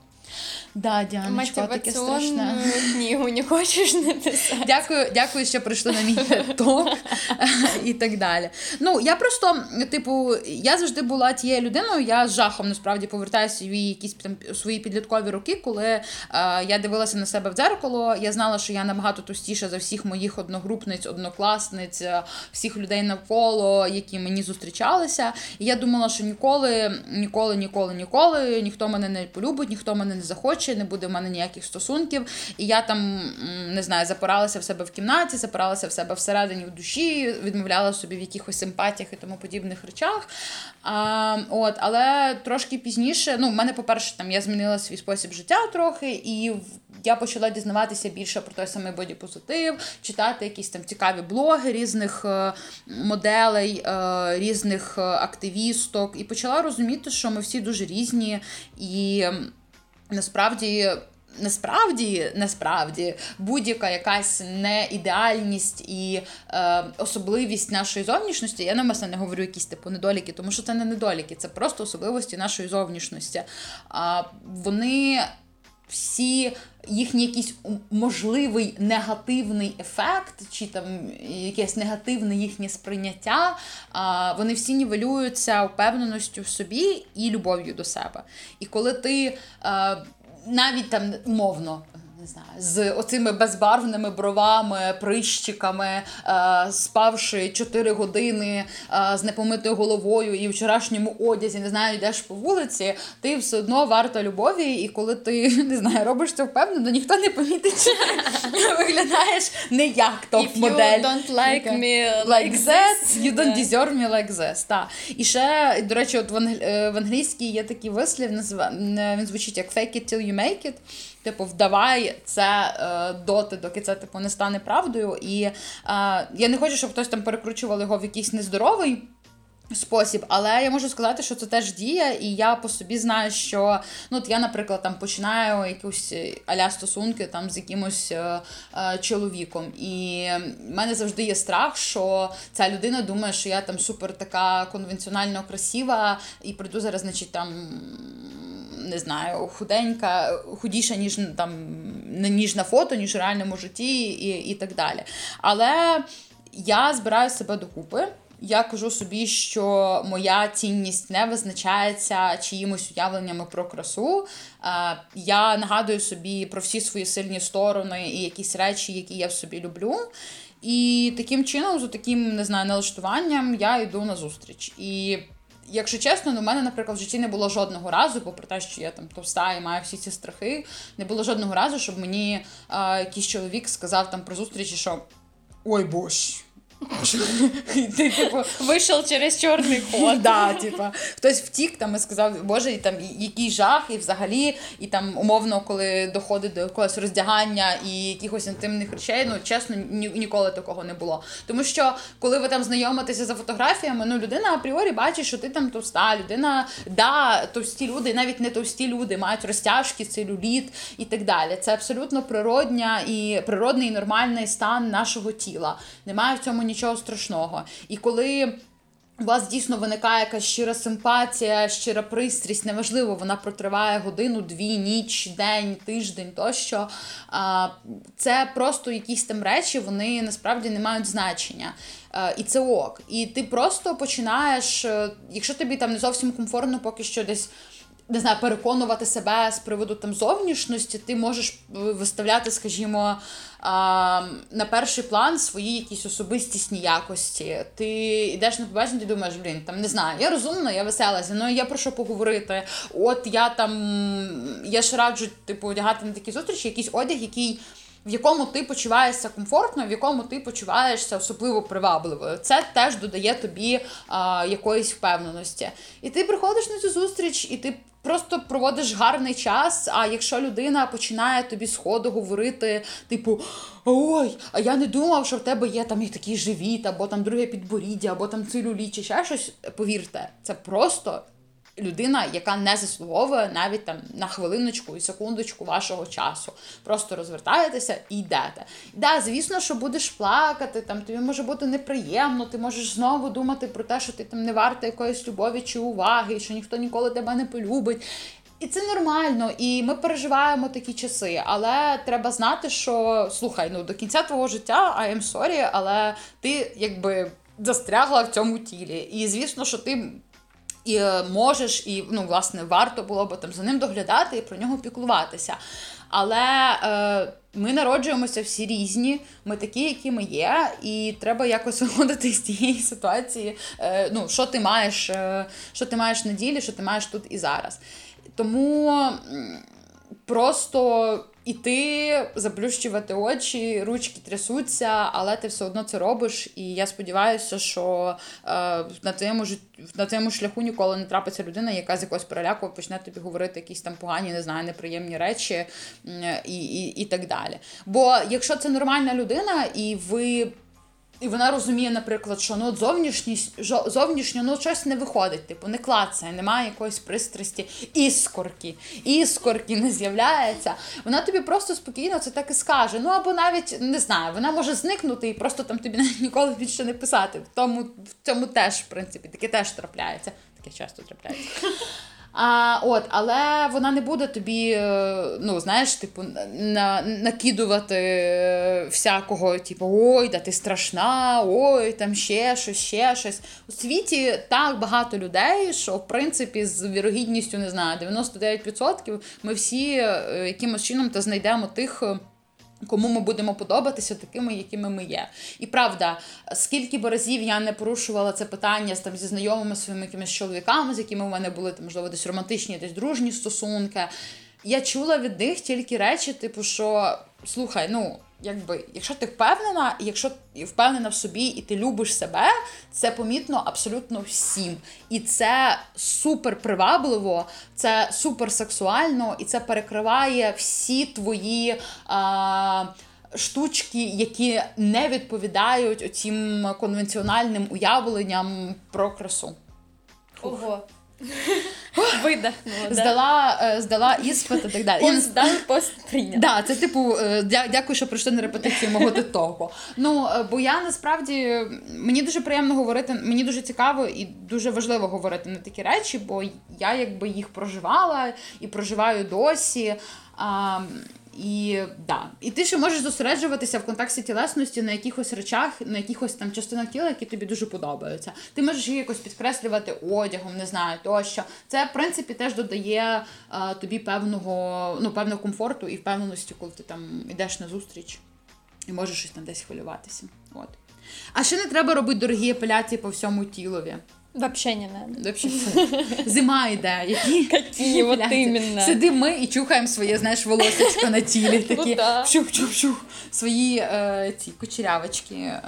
B: Да, Діаночко, таке страшне.
C: книгу не хочеш написати?
B: Дякую, дякую, що прийшли на мій ток і так далі. Ну, я просто, типу, я завжди була тією людиною, я з жахом насправді повертаюся свої якісь там свої підліткові роки, коли е, я дивилася на себе в дзеркало, я знала, що я набагато товстіша за всіх моїх одногрупниць, однокласниць, е, всіх людей навколо, які мені зустрічалися. І я думала, що ніколи, ніколи, ніколи, ніколи ніхто мене не полюбить, ніхто мене не захоче хоче, не буде в мене ніяких стосунків. І я там не знаю, запиралася в себе в кімнаті, запиралася в себе всередині в душі, відмовляла собі в якихось симпатіях і тому подібних речах. А, от, Але трошки пізніше, ну, в мене, по-перше, там я змінила свій спосіб життя трохи, і я почала дізнаватися більше про той самий бодіпозитив, читати якісь там цікаві блоги різних е, моделей, е, різних е, активісток, і почала розуміти, що ми всі дуже різні і насправді. Насправді, насправді, будь-яка якась неідеальність і е, особливість нашої зовнішності, я намисне не говорю якісь типу недоліки, тому що це не недоліки, це просто особливості нашої зовнішності. А вони всі їхній якийсь можливий негативний ефект, чи там якесь негативне їхнє сприйняття, вони всі нівелюються впевненістю в собі і любов'ю до себе. І коли ти навіть там умовно не знаю, з оцими безбарвними бровами, прищиками, е, спавши 4 години е, з непомитою головою і в вчорашньому одязі, не знаю, йдеш по вулиці, ти все одно варта любові, і коли ти не знаю, робиш це впевнено, ніхто не помітить, що виглядаєш не як топ-модель.
C: You don't like me
B: like that, you don't deserve me like this. Та. І ще, до речі, от в е, англійській є такий вислів, він звучить як fake it till you make it типу, вдавай це е, доти, доки це типу не стане правдою. І е, я не хочу, щоб хтось там перекручував його в якийсь нездоровий. Спосіб, але я можу сказати, що це теж діє, і я по собі знаю, що ну от я, наприклад, там починаю якусь е, аля стосунки там з якимось е, е, чоловіком. І в мене завжди є страх, що ця людина думає, що я там супер така конвенціонально красива, і прийду зараз, значить, там не знаю, худенька, худіша, ніж там ніж на фото, ніж в реальному житті, і, і так далі. Але я збираю себе докупи. Я кажу собі, що моя цінність не визначається чиїмось уявленнями про красу. Я нагадую собі про всі свої сильні сторони і якісь речі, які я в собі люблю. І таким чином, за таким не знаю, налаштуванням я йду на зустріч. І якщо чесно, ну, в мене, наприклад, в житті не було жодного разу, попри те, що я там товста і маю всі ці страхи, не було жодного разу, щоб мені а, якийсь чоловік сказав там про зустрічі, що ой боже.
C: Ти, типу, Вийшов через чорний ход.
B: Да, типа, Хтось втік там і сказав, Боже, і там який жах, і взагалі, і там умовно, коли доходить до якогось роздягання і якихось інтимних речей, ну чесно, ні, ніколи такого не було. Тому що коли ви там знайомитеся за фотографіями, ну людина апріорі бачить, що ти там товста, людина, да, товсті люди, і навіть не товсті люди, мають розтяжки, целюліт і так далі. Це абсолютно природня і природний і нормальний стан нашого тіла. Немає в цьому нічого страшного. І коли у вас дійсно виникає якась щира симпатія, щира пристрість, неважливо, вона протриває годину, дві, ніч, день, тиждень тощо. Це просто якісь там речі, вони насправді не мають значення. І це ок. І ти просто починаєш, е, якщо тобі там не зовсім комфортно, поки що десь не знаю, переконувати себе з приводу там зовнішності, ти можеш виставляти, скажімо, на перший план свої якісь особистісні якості. Ти йдеш на побачення, ти думаєш, блін, там не знаю, я розумна, я весела, зі мною є про що поговорити. От я там я ж раджу, типу, одягати на такі зустрічі, якийсь одяг, який в якому ти почуваєшся комфортно, в якому ти почуваєшся особливо привабливою. Це теж додає тобі а, якоїсь впевненості. І ти приходиш на цю зустріч, і ти. Просто проводиш гарний час. А якщо людина починає тобі сходу говорити, типу, ой, а я не думав, що в тебе є там і такий живіт, або там друге підборіддя, або там целюліт, чи ще щось. Повірте, це просто людина, яка не заслуговує навіть там на хвилиночку і секундочку вашого часу. Просто розвертаєтеся і йдете. Да, звісно, що будеш плакати, там тобі може бути неприємно, ти можеш знову думати про те, що ти там не варта якоїсь любові чи уваги, що ніхто ніколи тебе не полюбить. І це нормально, і ми переживаємо такі часи. Але треба знати, що слухай, ну до кінця твого життя I am sorry, але ти якби застрягла в цьому тілі. І звісно, що ти і е, можеш, і ну, власне, варто було б там за ним доглядати і про нього піклуватися. Але е, ми народжуємося всі різні, ми такі, які ми є, і треба якось виходити з цієї ситуації. Е, ну, Що ти маєш е, що ти маєш на ділі, що ти маєш тут і зараз. Тому просто іти, заплющувати очі, ручки трясуться, але ти все одно це робиш. І я сподіваюся, що е, на твоєму на твоєму шляху ніколи не трапиться людина, яка з якогось переляку почне тобі говорити якісь там погані, не знаю, неприємні речі і, і, і так далі. Бо якщо це нормальна людина, і ви і вона розуміє, наприклад, що ну зовнішність зовнішньо ну щось не виходить, типу не клацає, немає якоїсь пристрасті, іскорки, іскорки не з'являється. Вона тобі просто спокійно це так і скаже. Ну або навіть не знаю, вона може зникнути і просто там тобі ніколи більше не писати. В тому в цьому теж, в принципі, таке теж трапляється. Таке часто трапляється. А, от, Але вона не буде тобі, е, ну, знаєш, типу, на, накидувати всякого, типу, ой, да ти страшна, ой, там ще щось, ще щось. У світі так багато людей, що в принципі з вірогідністю не знаю, 99% ми всі е, якимось чином та знайдемо тих. Кому ми будемо подобатися такими, якими ми є. І правда, скільки б разів я не порушувала це питання там зі знайомими своїми якимись чоловіками, з якими в мене були там, можливо, десь романтичні, десь дружні стосунки. Я чула від них тільки речі, типу, що слухай, ну якби, якщо ти впевнена, якщо ти впевнена в собі і ти любиш себе, це помітно абсолютно всім. І це супер привабливо, це супер сексуально, і це перекриває всі твої. А, Штучки, які не відповідають оцім конвенціональним уявленням про красу.
C: Ого. Видихнула.
B: Здала е, здала іспит і так далі.
C: Пост здав, пост прийняв.
B: Да, це типу, е, дякую, що прийшли на репетицію мого того. Ну, е, бо я насправді мені дуже приємно говорити, мені дуже цікаво і дуже важливо говорити на такі речі, бо я якби їх проживала і проживаю досі. А, і да. І ти ще можеш зосереджуватися в контексті тілесності на якихось речах, на якихось там частинах тіла, які тобі дуже подобаються. Ти можеш її якось підкреслювати одягом, не знаю, тощо. Це, в принципі, теж додає а, тобі певного ну, певного комфорту і впевненості, коли ти там йдеш на зустріч і можеш щось там десь хвилюватися. От. А ще не треба робити дорогі апеляції по всьому тілові.
C: Вообще не надо.
B: Вообще, фу. Зима йде. Які,
C: Які, от
B: Блядь.
C: іменно.
B: Сидимо ми і чухаємо своє, знаєш, волосечко на тілі. Такі
C: Ну да.
B: шух-шух-шух. Свої е, ці кучерявочки е,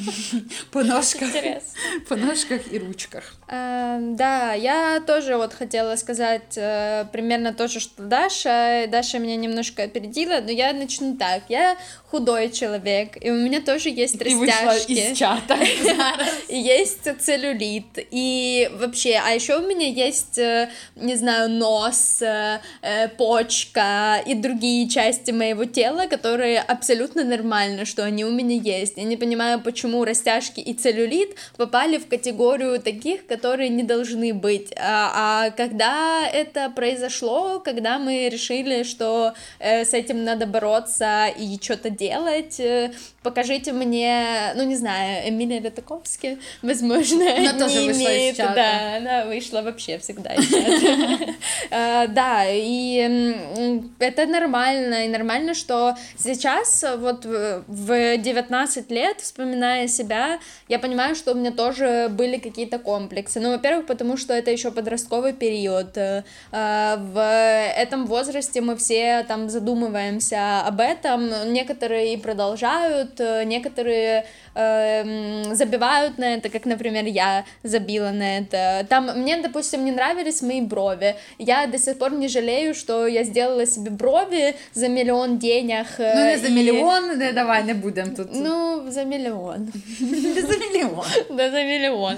B: по ножках,
C: Интересно.
B: по ножках і ручках.
C: Э, Да, я тоже вот хотела сказать э, примерно то же, что Даша. Даша меня немножко опередила, но я начну так. Я худой человек, и у меня тоже есть
B: І вийшла
C: растяжки.
B: із чата.
C: И есть целлюлит, и вообще, а еще у меня есть, э, не знаю, нос, э, э, почка и другие части моего тела, которые абсолютно нормально, что они у меня есть. Я не понимаю, почему растяжки и целлюлит попали в категорию таких, которые не должны быть. А, а когда это произошло, когда мы решили, что с этим надо бороться и что-то делать, покажите мне, ну не знаю, Эмилия Ратаковски, возможно,
B: Она
C: не
B: тоже чата.
C: да, она вышла вообще всегда из чата. Э, Да, и это нормально, и нормально, что сейчас, вот в- в 19 лет, вспоминая себя, я понимаю, что у меня тоже были какие-то комплексы. Ну, во-первых, потому что это еще подростковый период. Э, э, В этом возрасте мы все там задумываемся об этом. Некоторые продолжают, э, некоторые э, м, забивают на это, как, например, я забила на это. Там мне, допустим, не нравились мои брови. Я до сих пор не жалею, что я сделала себе брови за миллион денег. э,
B: Ну не за
C: и-
B: мільйон, не давай, не будемо тут.
C: Ну, за миллион.
B: не за мільйон.
C: Да, за миллион.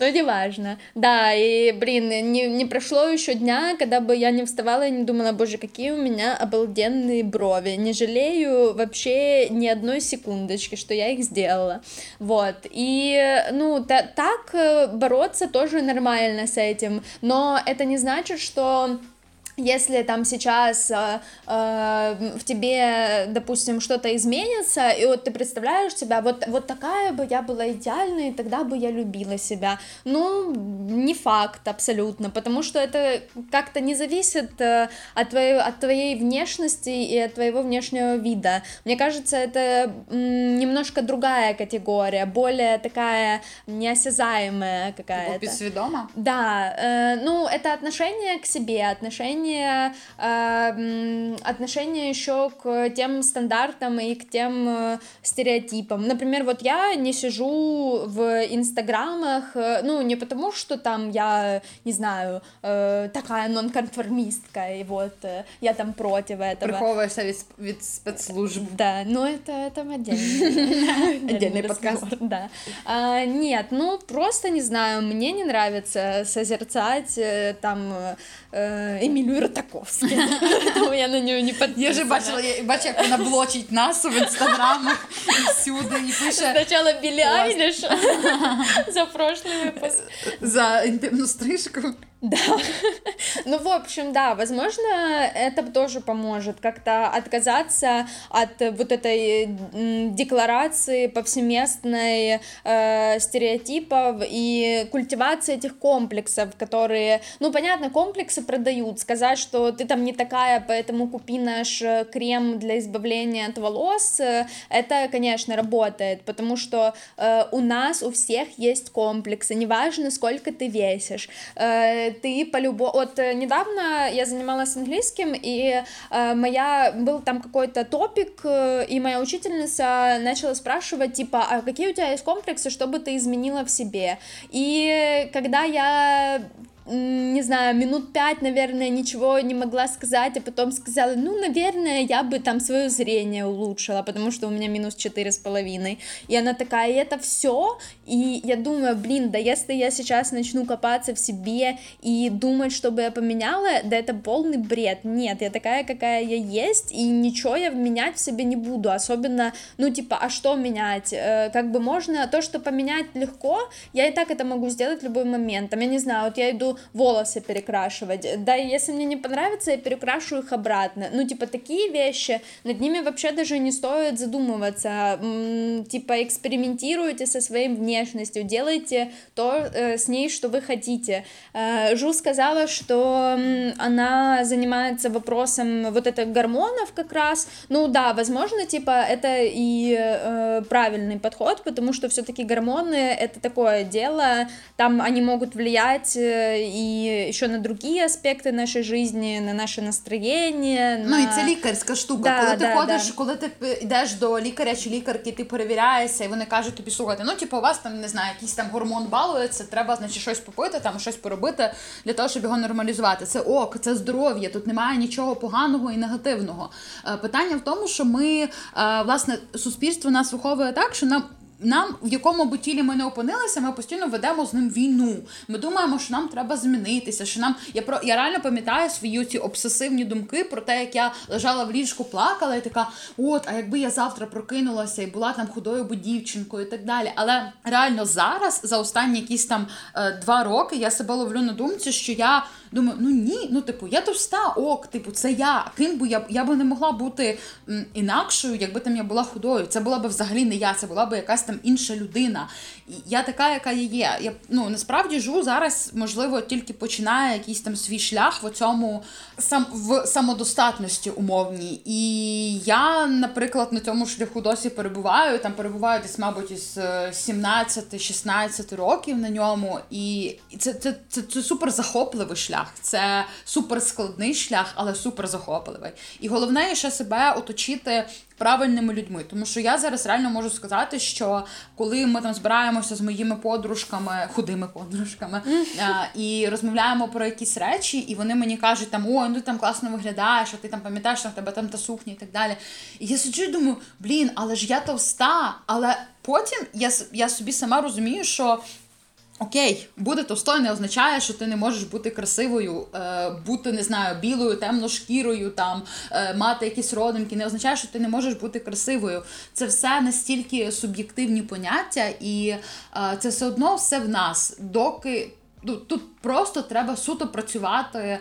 C: Но не важно. Да, и, блин, не, не прошло еще дня, когда бы я не вставала и не думала, боже, какие у меня обалденные брови. Не жалею вообще ни одной секундочки, что я их сделала. Вот. И, ну, та- так э, бороться тоже нормально с этим. Но это не значит, что если там сейчас э, э, в тебе, допустим, что-то изменится, и вот ты представляешь себя, вот, вот такая бы я была идеальной, и тогда бы я любила себя. Ну, не факт абсолютно, потому что это как-то не зависит э, от, твоей, от твоей внешности и от твоего внешнего вида. Мне кажется, это м, немножко другая категория, более такая неосязаемая какая-то.
B: Підсвідома?
C: Да, э, ну это отношение к себе, отношение, э, м, отношение еще к тем стандартам и к тем э, стереотипам. Например, вот я не сижу в инстаграмах, э, ну не потому, что там я, не знаю, э, такая нонконформистка, и вот э, я там против этого.
B: Приховуєшся від, від спецслужб.
C: Да, но это, это отдельный,
B: Отдельный
C: разговор,
B: подкаст.
C: Да. А, нет, ну просто не знаю, мне не нравится созерцать э, там э, Эмилию Ротаковскую, поэтому я на нее не подписана.
B: Я вже бачила, я бачу, як вона блочить нас в інстаграмах і всюди, і пише
C: Сначала Билли
B: Класс.
C: Айлиш за прошлый выпуск.
B: за інтимну стрижку.
C: Да. Ну, в общем, да, возможно, это тоже поможет как-то отказаться от вот этой декларации повсеместной э, стереотипов и культивации этих комплексов, которые, ну, понятно, комплексы продают, сказать, что ты там не такая, поэтому купи наш э, крем для избавления от волос, э, это, конечно, работает, потому что э, у нас у всех есть комплексы, неважно, сколько ты весишь, э, ты по-любому... Вот э, недавно я занималась английским, и э, моя... Был там какой-то топик, э, и моя учительница начала спрашивать, типа, а какие у тебя есть комплексы, что бы ты изменила в себе? И когда я не знаю, минут пять, наверное, ничего не могла сказать, а потом сказала, ну, наверное, я бы там свое зрение улучшила, потому что у меня минус четыре с половиной. И она такая, и это все, и я думаю, блин, да если я сейчас начну копаться в себе и думать, чтобы я поменяла, да это полный бред. Нет, я такая, какая я есть, и ничего я менять в себе не буду, особенно, ну, типа, а что менять? Э, Как бы можно, то, что поменять легко, я и так это могу сделать в любой момент. Там, я не знаю, вот я иду волосы перекрашивать. Да, если мне не понравится, я перекрашу их обратно. Ну, типа, такие вещи, над ними вообще даже не стоит задумываться. Типа, экспериментируйте со своей внешностью, делайте то э, с ней, что вы хотите. Э, Жу сказала, что она занимается вопросом вот это гормонов как раз. Ну да, возможно, типа, это и э, правильный подход, потому что все-таки гормоны это такое дело, там они могут влиять э, и еще на другие аспекти нашої житті, на наше настроєння.
B: На... Ну і це лікарська штука. Да, коли ти да, ходиш, да. коли ти йдеш до лікаря чи лікарки, ти перевіряєшся, і вони кажуть тобі, слухайте, ну типу, у вас там не знаю, якийсь там гормон балується, треба значить щось попити, там щось поробити для того, щоб його нормалізувати. Це ок, це здоров'я, тут немає нічого поганого і негативного. Е, питання в тому, що ми е, власне суспільство нас виховує так, що нам нам, в якому б тілі ми не опинилися, ми постійно ведемо з ним війну. Ми думаємо, що нам треба змінитися. Що нам я про я реально пам'ятаю свої ці обсесивні думки про те, як я лежала в ліжку, плакала, і така, от, а якби я завтра прокинулася і була там худою бо дівчинкою і так далі. Але реально зараз, за останні якісь там е, два роки, я себе ловлю на думці, що я. Думаю, ну ні, ну типу, я товста, ок, типу, це я. Ким би я я би не могла бути інакшою, якби там я була худою. Це була б взагалі не я, це була б якась там інша людина. Я така, яка я є. Я ну насправді жу зараз, можливо, тільки починає якийсь там свій шлях в цьому сам в самодостатності умовній. І я, наприклад, на цьому шляху досі перебуваю. Там перебуваю десь, мабуть, із 17-16 років на ньому. І це, це, це, це супер захопливий шлях це суперскладний шлях, але супер захопливий. І головне ще себе оточити правильними людьми. Тому що я зараз реально можу сказати, що коли ми там збираємося з моїми подружками, худими подружками, а, і розмовляємо про якісь речі, і вони мені кажуть, там ой, ну ти там класно виглядаєш, а ти там пам'ятаєш, що в тебе там та сукня і так далі. І я сиджу і думаю, блін, але ж я товста, але потім я я собі сама розумію, що Окей, бути товстою не означає, що ти не можеш бути красивою, е, бути, не знаю, білою, темношкірою, там, е, мати якісь родинки, не означає, що ти не можеш бути красивою. Це все настільки суб'єктивні поняття, і е, це все одно все в нас, доки ну, тут просто треба суто працювати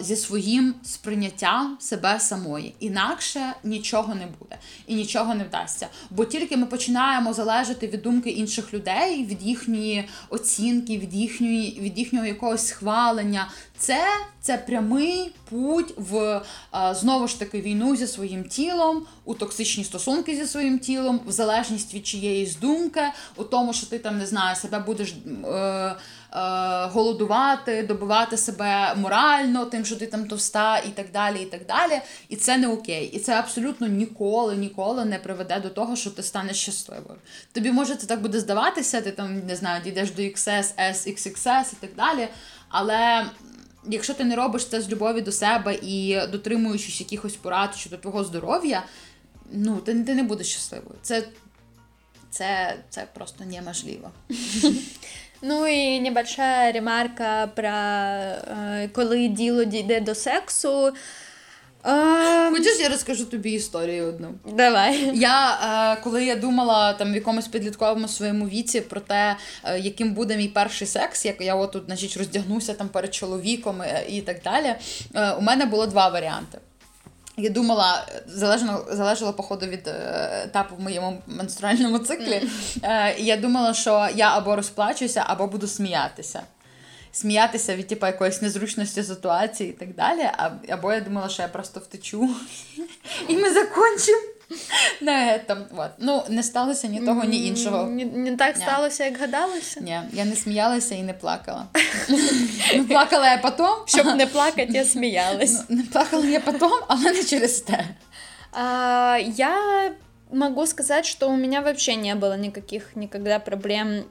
B: зі своїм сприйняттям себе самої. Інакше нічого не буде і нічого не вдасться. Бо тільки ми починаємо залежати від думки інших людей, від їхньої оцінки, від їхньої, від їхнього якогось схвалення. Це це прямий путь в знову ж таки війну зі своїм тілом, у токсичні стосунки зі своїм тілом, в залежність від чиєїсь думки, у тому, що ти там не знаю, себе будеш. Е, Е, голодувати, добивати себе морально, тим, що ти там товста, і так далі. І так далі. І це не окей. І це абсолютно ніколи, ніколи не приведе до того, що ти станеш щасливою. Тобі може це так буде здаватися, ти там не знаю, дійдеш до XS, S, XXS і так далі. Але. Якщо ти не робиш це з любові до себе і дотримуючись якихось порад щодо твого здоров'я, ну ти, ти не будеш щасливою. Це це, це просто неможливо.
C: Ну і небольшая ремарка про е, коли діло дійде до сексу.
B: Um, Хочеш, я розкажу тобі історію одну.
C: Давай.
B: Я е, коли я думала там в якомусь підлітковому своєму віці про те, е, яким буде мій перший секс, як я от тут значить, роздягнуся там перед чоловіком і так далі. У мене було два варіанти. Я думала, залежно залежало, походу, від е, етапу в моєму менструальному циклі. Е, я думала, що я або розплачуся, або буду сміятися. Сміятися від типу, якоїсь незручності ситуації і так далі. Або я думала, що я просто втечу і ми закончимо. На этом, вот. Ну, не сталося ні того, ні іншого.
C: Не, так сталося, як гадалося?
B: Ні, я не сміялася і не плакала. Не Плакала я потім.
C: Щоб не плакати, я сміялась.
B: Ну, не плакала я потім, але не через те.
C: Я могу сказать, что у меня вообще не было никаких никогда проблем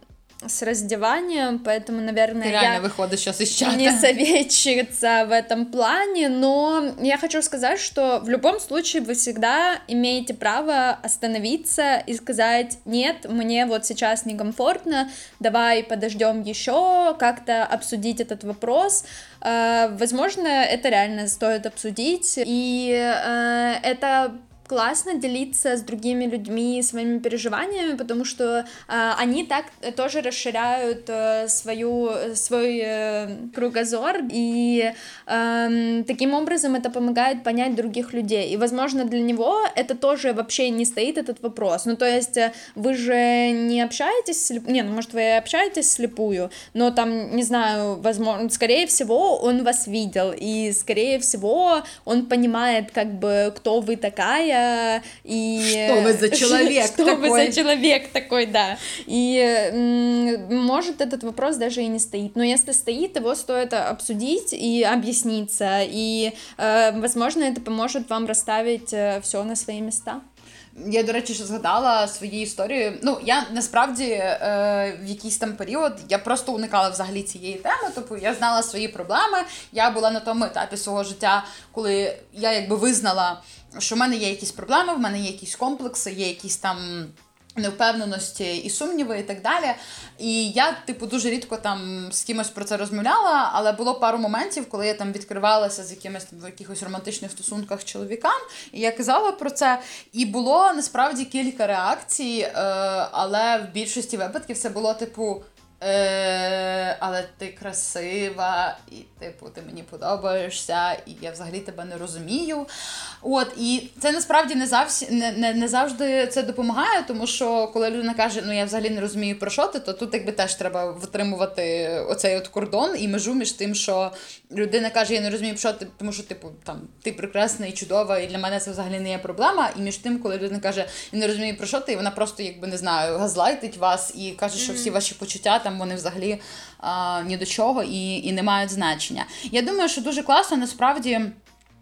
C: с раздеванием, поэтому, наверное,
B: Ты я выходишь сейчас из чата.
C: не советчица в этом плане, но я хочу сказать, что в любом случае вы всегда имеете право остановиться и сказать, нет, мне вот сейчас некомфортно, давай подождем еще, как-то обсудить этот вопрос. Э, возможно, это реально стоит обсудить, и э, это классно делиться с другими людьми своими переживаниями, потому что э, они так тоже расширяют э, свою, свой э, кругозор, и э, таким образом это помогает понять других людей. И, возможно, для него это тоже вообще не стоит этот вопрос. Ну, то есть вы же не общаетесь, слеп... не, ну, может, вы общаетесь слепую, но там, не знаю, возможно, скорее всего, он вас видел, и, скорее всего, он понимает, как бы, кто вы такая, и...
B: Что вы за человек
C: Что
B: такой?
C: вы за человек такой, да. И может этот вопрос даже и не стоит, но если стоит, его стоит обсудить и объясниться, и, э, возможно, это поможет вам расставить э, все на свои места.
B: Я, до речі, ще згадала свої історії. Ну, я насправді е, в якийсь там період я просто уникала взагалі цієї теми. Тобто я знала свої проблеми. Я була на тому етапі свого життя, коли я якби визнала, що в мене є якісь проблеми, в мене є якісь комплекси, є якісь там невпевненості і сумніви, і так далі. І я, типу, дуже рідко там з кимось про це розмовляла, але було пару моментів, коли я там відкривалася з якимись там в якихось романтичних стосунках чоловікам, і я казала про це. І було насправді кілька реакцій, е, але в більшості випадків це було типу. Е, Але ти красива, і типу, ти мені подобаєшся, і я взагалі тебе не розумію. От, І це насправді не завжди не, не, не завжди це допомагає, тому що коли людина каже, ну я взагалі не розумію про що ти, то тут якби теж треба витримувати оцей от кордон і межу між тим, що людина каже, я не розумію, про що ти, тому що типу там ти прекрасна і чудова, і для мене це взагалі не є проблема. І між тим, коли людина каже, я не розумію про що ти, і вона просто якби не знаю, газлайтить вас і каже, що всі ваші почуття там вони взагалі а, ні до чого і, і не мають значення. Я думаю, що дуже класно насправді.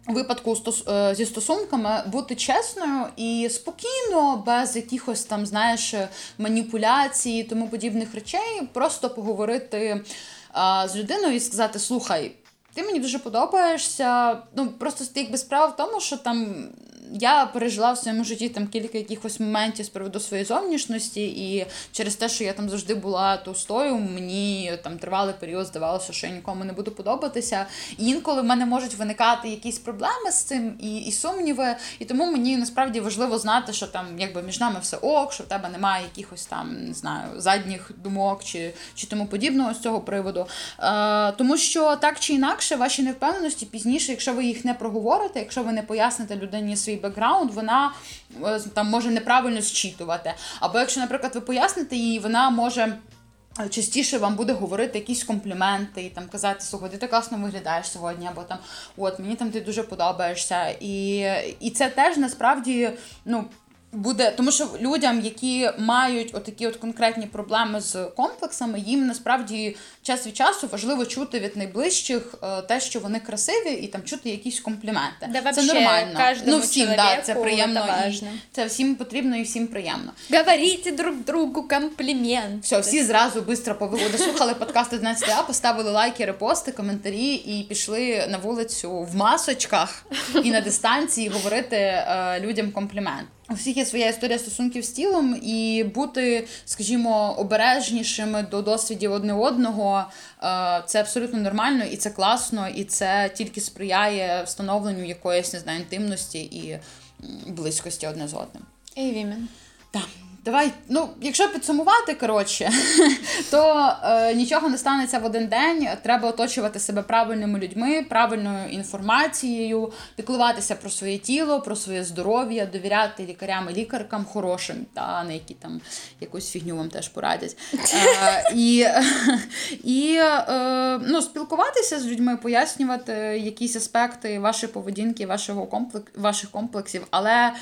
B: У випадку е, зі стосунками бути чесною і спокійно, без якихось там, знаєш, маніпуляцій і тому подібних речей, просто поговорити а, з людиною і сказати: Слухай, ти мені дуже подобаєшся. Ну просто якби справа в тому, що там я пережила в своєму житті там кілька якихось моментів з приводу своєї зовнішності, і через те, що я там завжди була товстою, мені там тривалий період здавалося, що я нікому не буду подобатися. І інколи в мене можуть виникати якісь проблеми з цим і і сумніви. І тому мені насправді важливо знати, що там якби між нами все ок, що в тебе немає якихось там не знаю задніх думок чи чи тому подібного з цього приводу. Е, Тому що так чи інакше, ваші невпевненості пізніше, якщо ви їх не проговорите, якщо ви не поясните людині свій бекграунд, вона е, там може неправильно зчитувати. Або якщо, наприклад, ви поясните її, вона може. Е, частіше вам буде говорити якісь компліменти і там казати, слухай, ти класно виглядаєш сьогодні, або там от мені там ти дуже подобаєшся. І і це теж насправді ну, Буде, тому що людям, які мають отакі от конкретні проблеми з комплексами, їм насправді час від часу важливо чути від найближчих е, те, що вони красиві, і там чути якісь компліменти.
C: Да,
B: це нормально.
C: Ну всім да,
B: це приємно. І це всім потрібно і всім приємно.
C: Говоріть друг другу комплімент.
B: Все, всі зразу швидко повели, слухали подкаст 11 а поставили лайки, репости, коментарі і пішли на вулицю в масочках і на дистанції говорити е, людям комплімент. У всіх є своя історія стосунків з тілом, і бути, скажімо, обережнішими до досвідів одне одного е, це абсолютно нормально, і це класно, і це тільки сприяє встановленню якоїсь не знаю, інтимності і близькості одне з одним.
C: Amen.
B: Так. Давай, ну, якщо підсумувати, коротше, то е, нічого не станеться в один день. Треба оточувати себе правильними людьми, правильною інформацією, піклуватися про своє тіло, про своє здоров'я, довіряти лікарям і лікаркам хорошим, та не які там якусь фігню вам теж порадять. Е, І і е, ну, спілкуватися з людьми, пояснювати якісь аспекти вашої поведінки, вашого комплекс, ваших комплексів, але.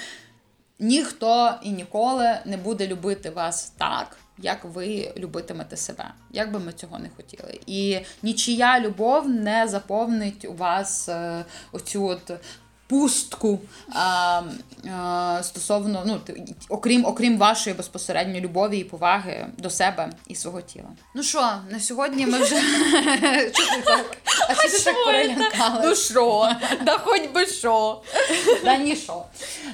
B: Ніхто і ніколи не буде любити вас так, як ви любитимете себе, як би ми цього не хотіли. І нічия любов не заповнить у вас е, оцю от пустку а, а, стосовно, ну, окрім окрім вашої безпосередньої любові і поваги до себе і свого тіла. Ну що, на сьогодні ми вже А що ти так перелякалась?
C: Ну що? Да хоч би що.
B: Да ні що.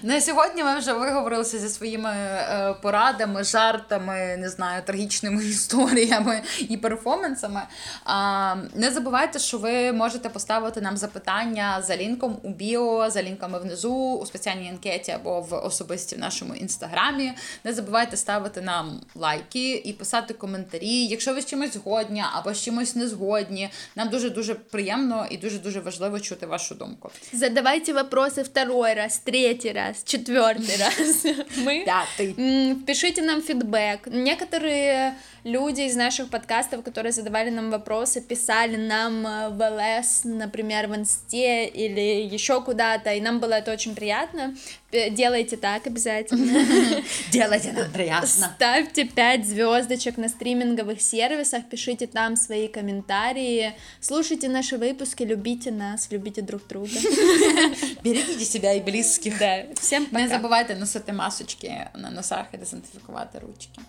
B: На сьогодні ми вже виговорилися зі своїми е, порадами, жартами, не знаю, трагічними історіями і перформансами. А, Не забувайте, що ви можете поставити нам запитання за лінком у біо відео за лінками внизу у спеціальній анкеті або в особисті в нашому інстаграмі. Не забувайте ставити нам лайки і писати коментарі. Якщо ви з чимось згодні або з чимось не згодні, нам дуже дуже приємно і дуже дуже важливо чути вашу думку.
C: Задавайте вопросы второй раз, третий раз, четвертый раз. Мы
B: П'ятий.
C: М, Пишите нам фидбэк. Некоторые люди из наших подкастов, которые задавали нам вопросы, писали нам э, в ЛС, например, в Инсте или еще куда-то, и нам было это очень приятно. П- Делайте так обязательно.
B: Ділайте нам приємно.
C: Ставьте 5 звездочек на стриминговых сервисах, пишите там свои комментарии, слушайте наши выпуски, любите нас, любите друг друга.
B: Берегіть себе і близьких.
C: Да, всем
B: Не
C: пока.
B: забувайте носити масочки на носах і дезінфікувати ручки.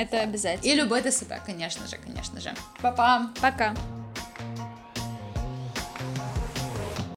C: Это обязательно.
B: І любити себе, звісно же, звісно же. Па-па!
C: Пока.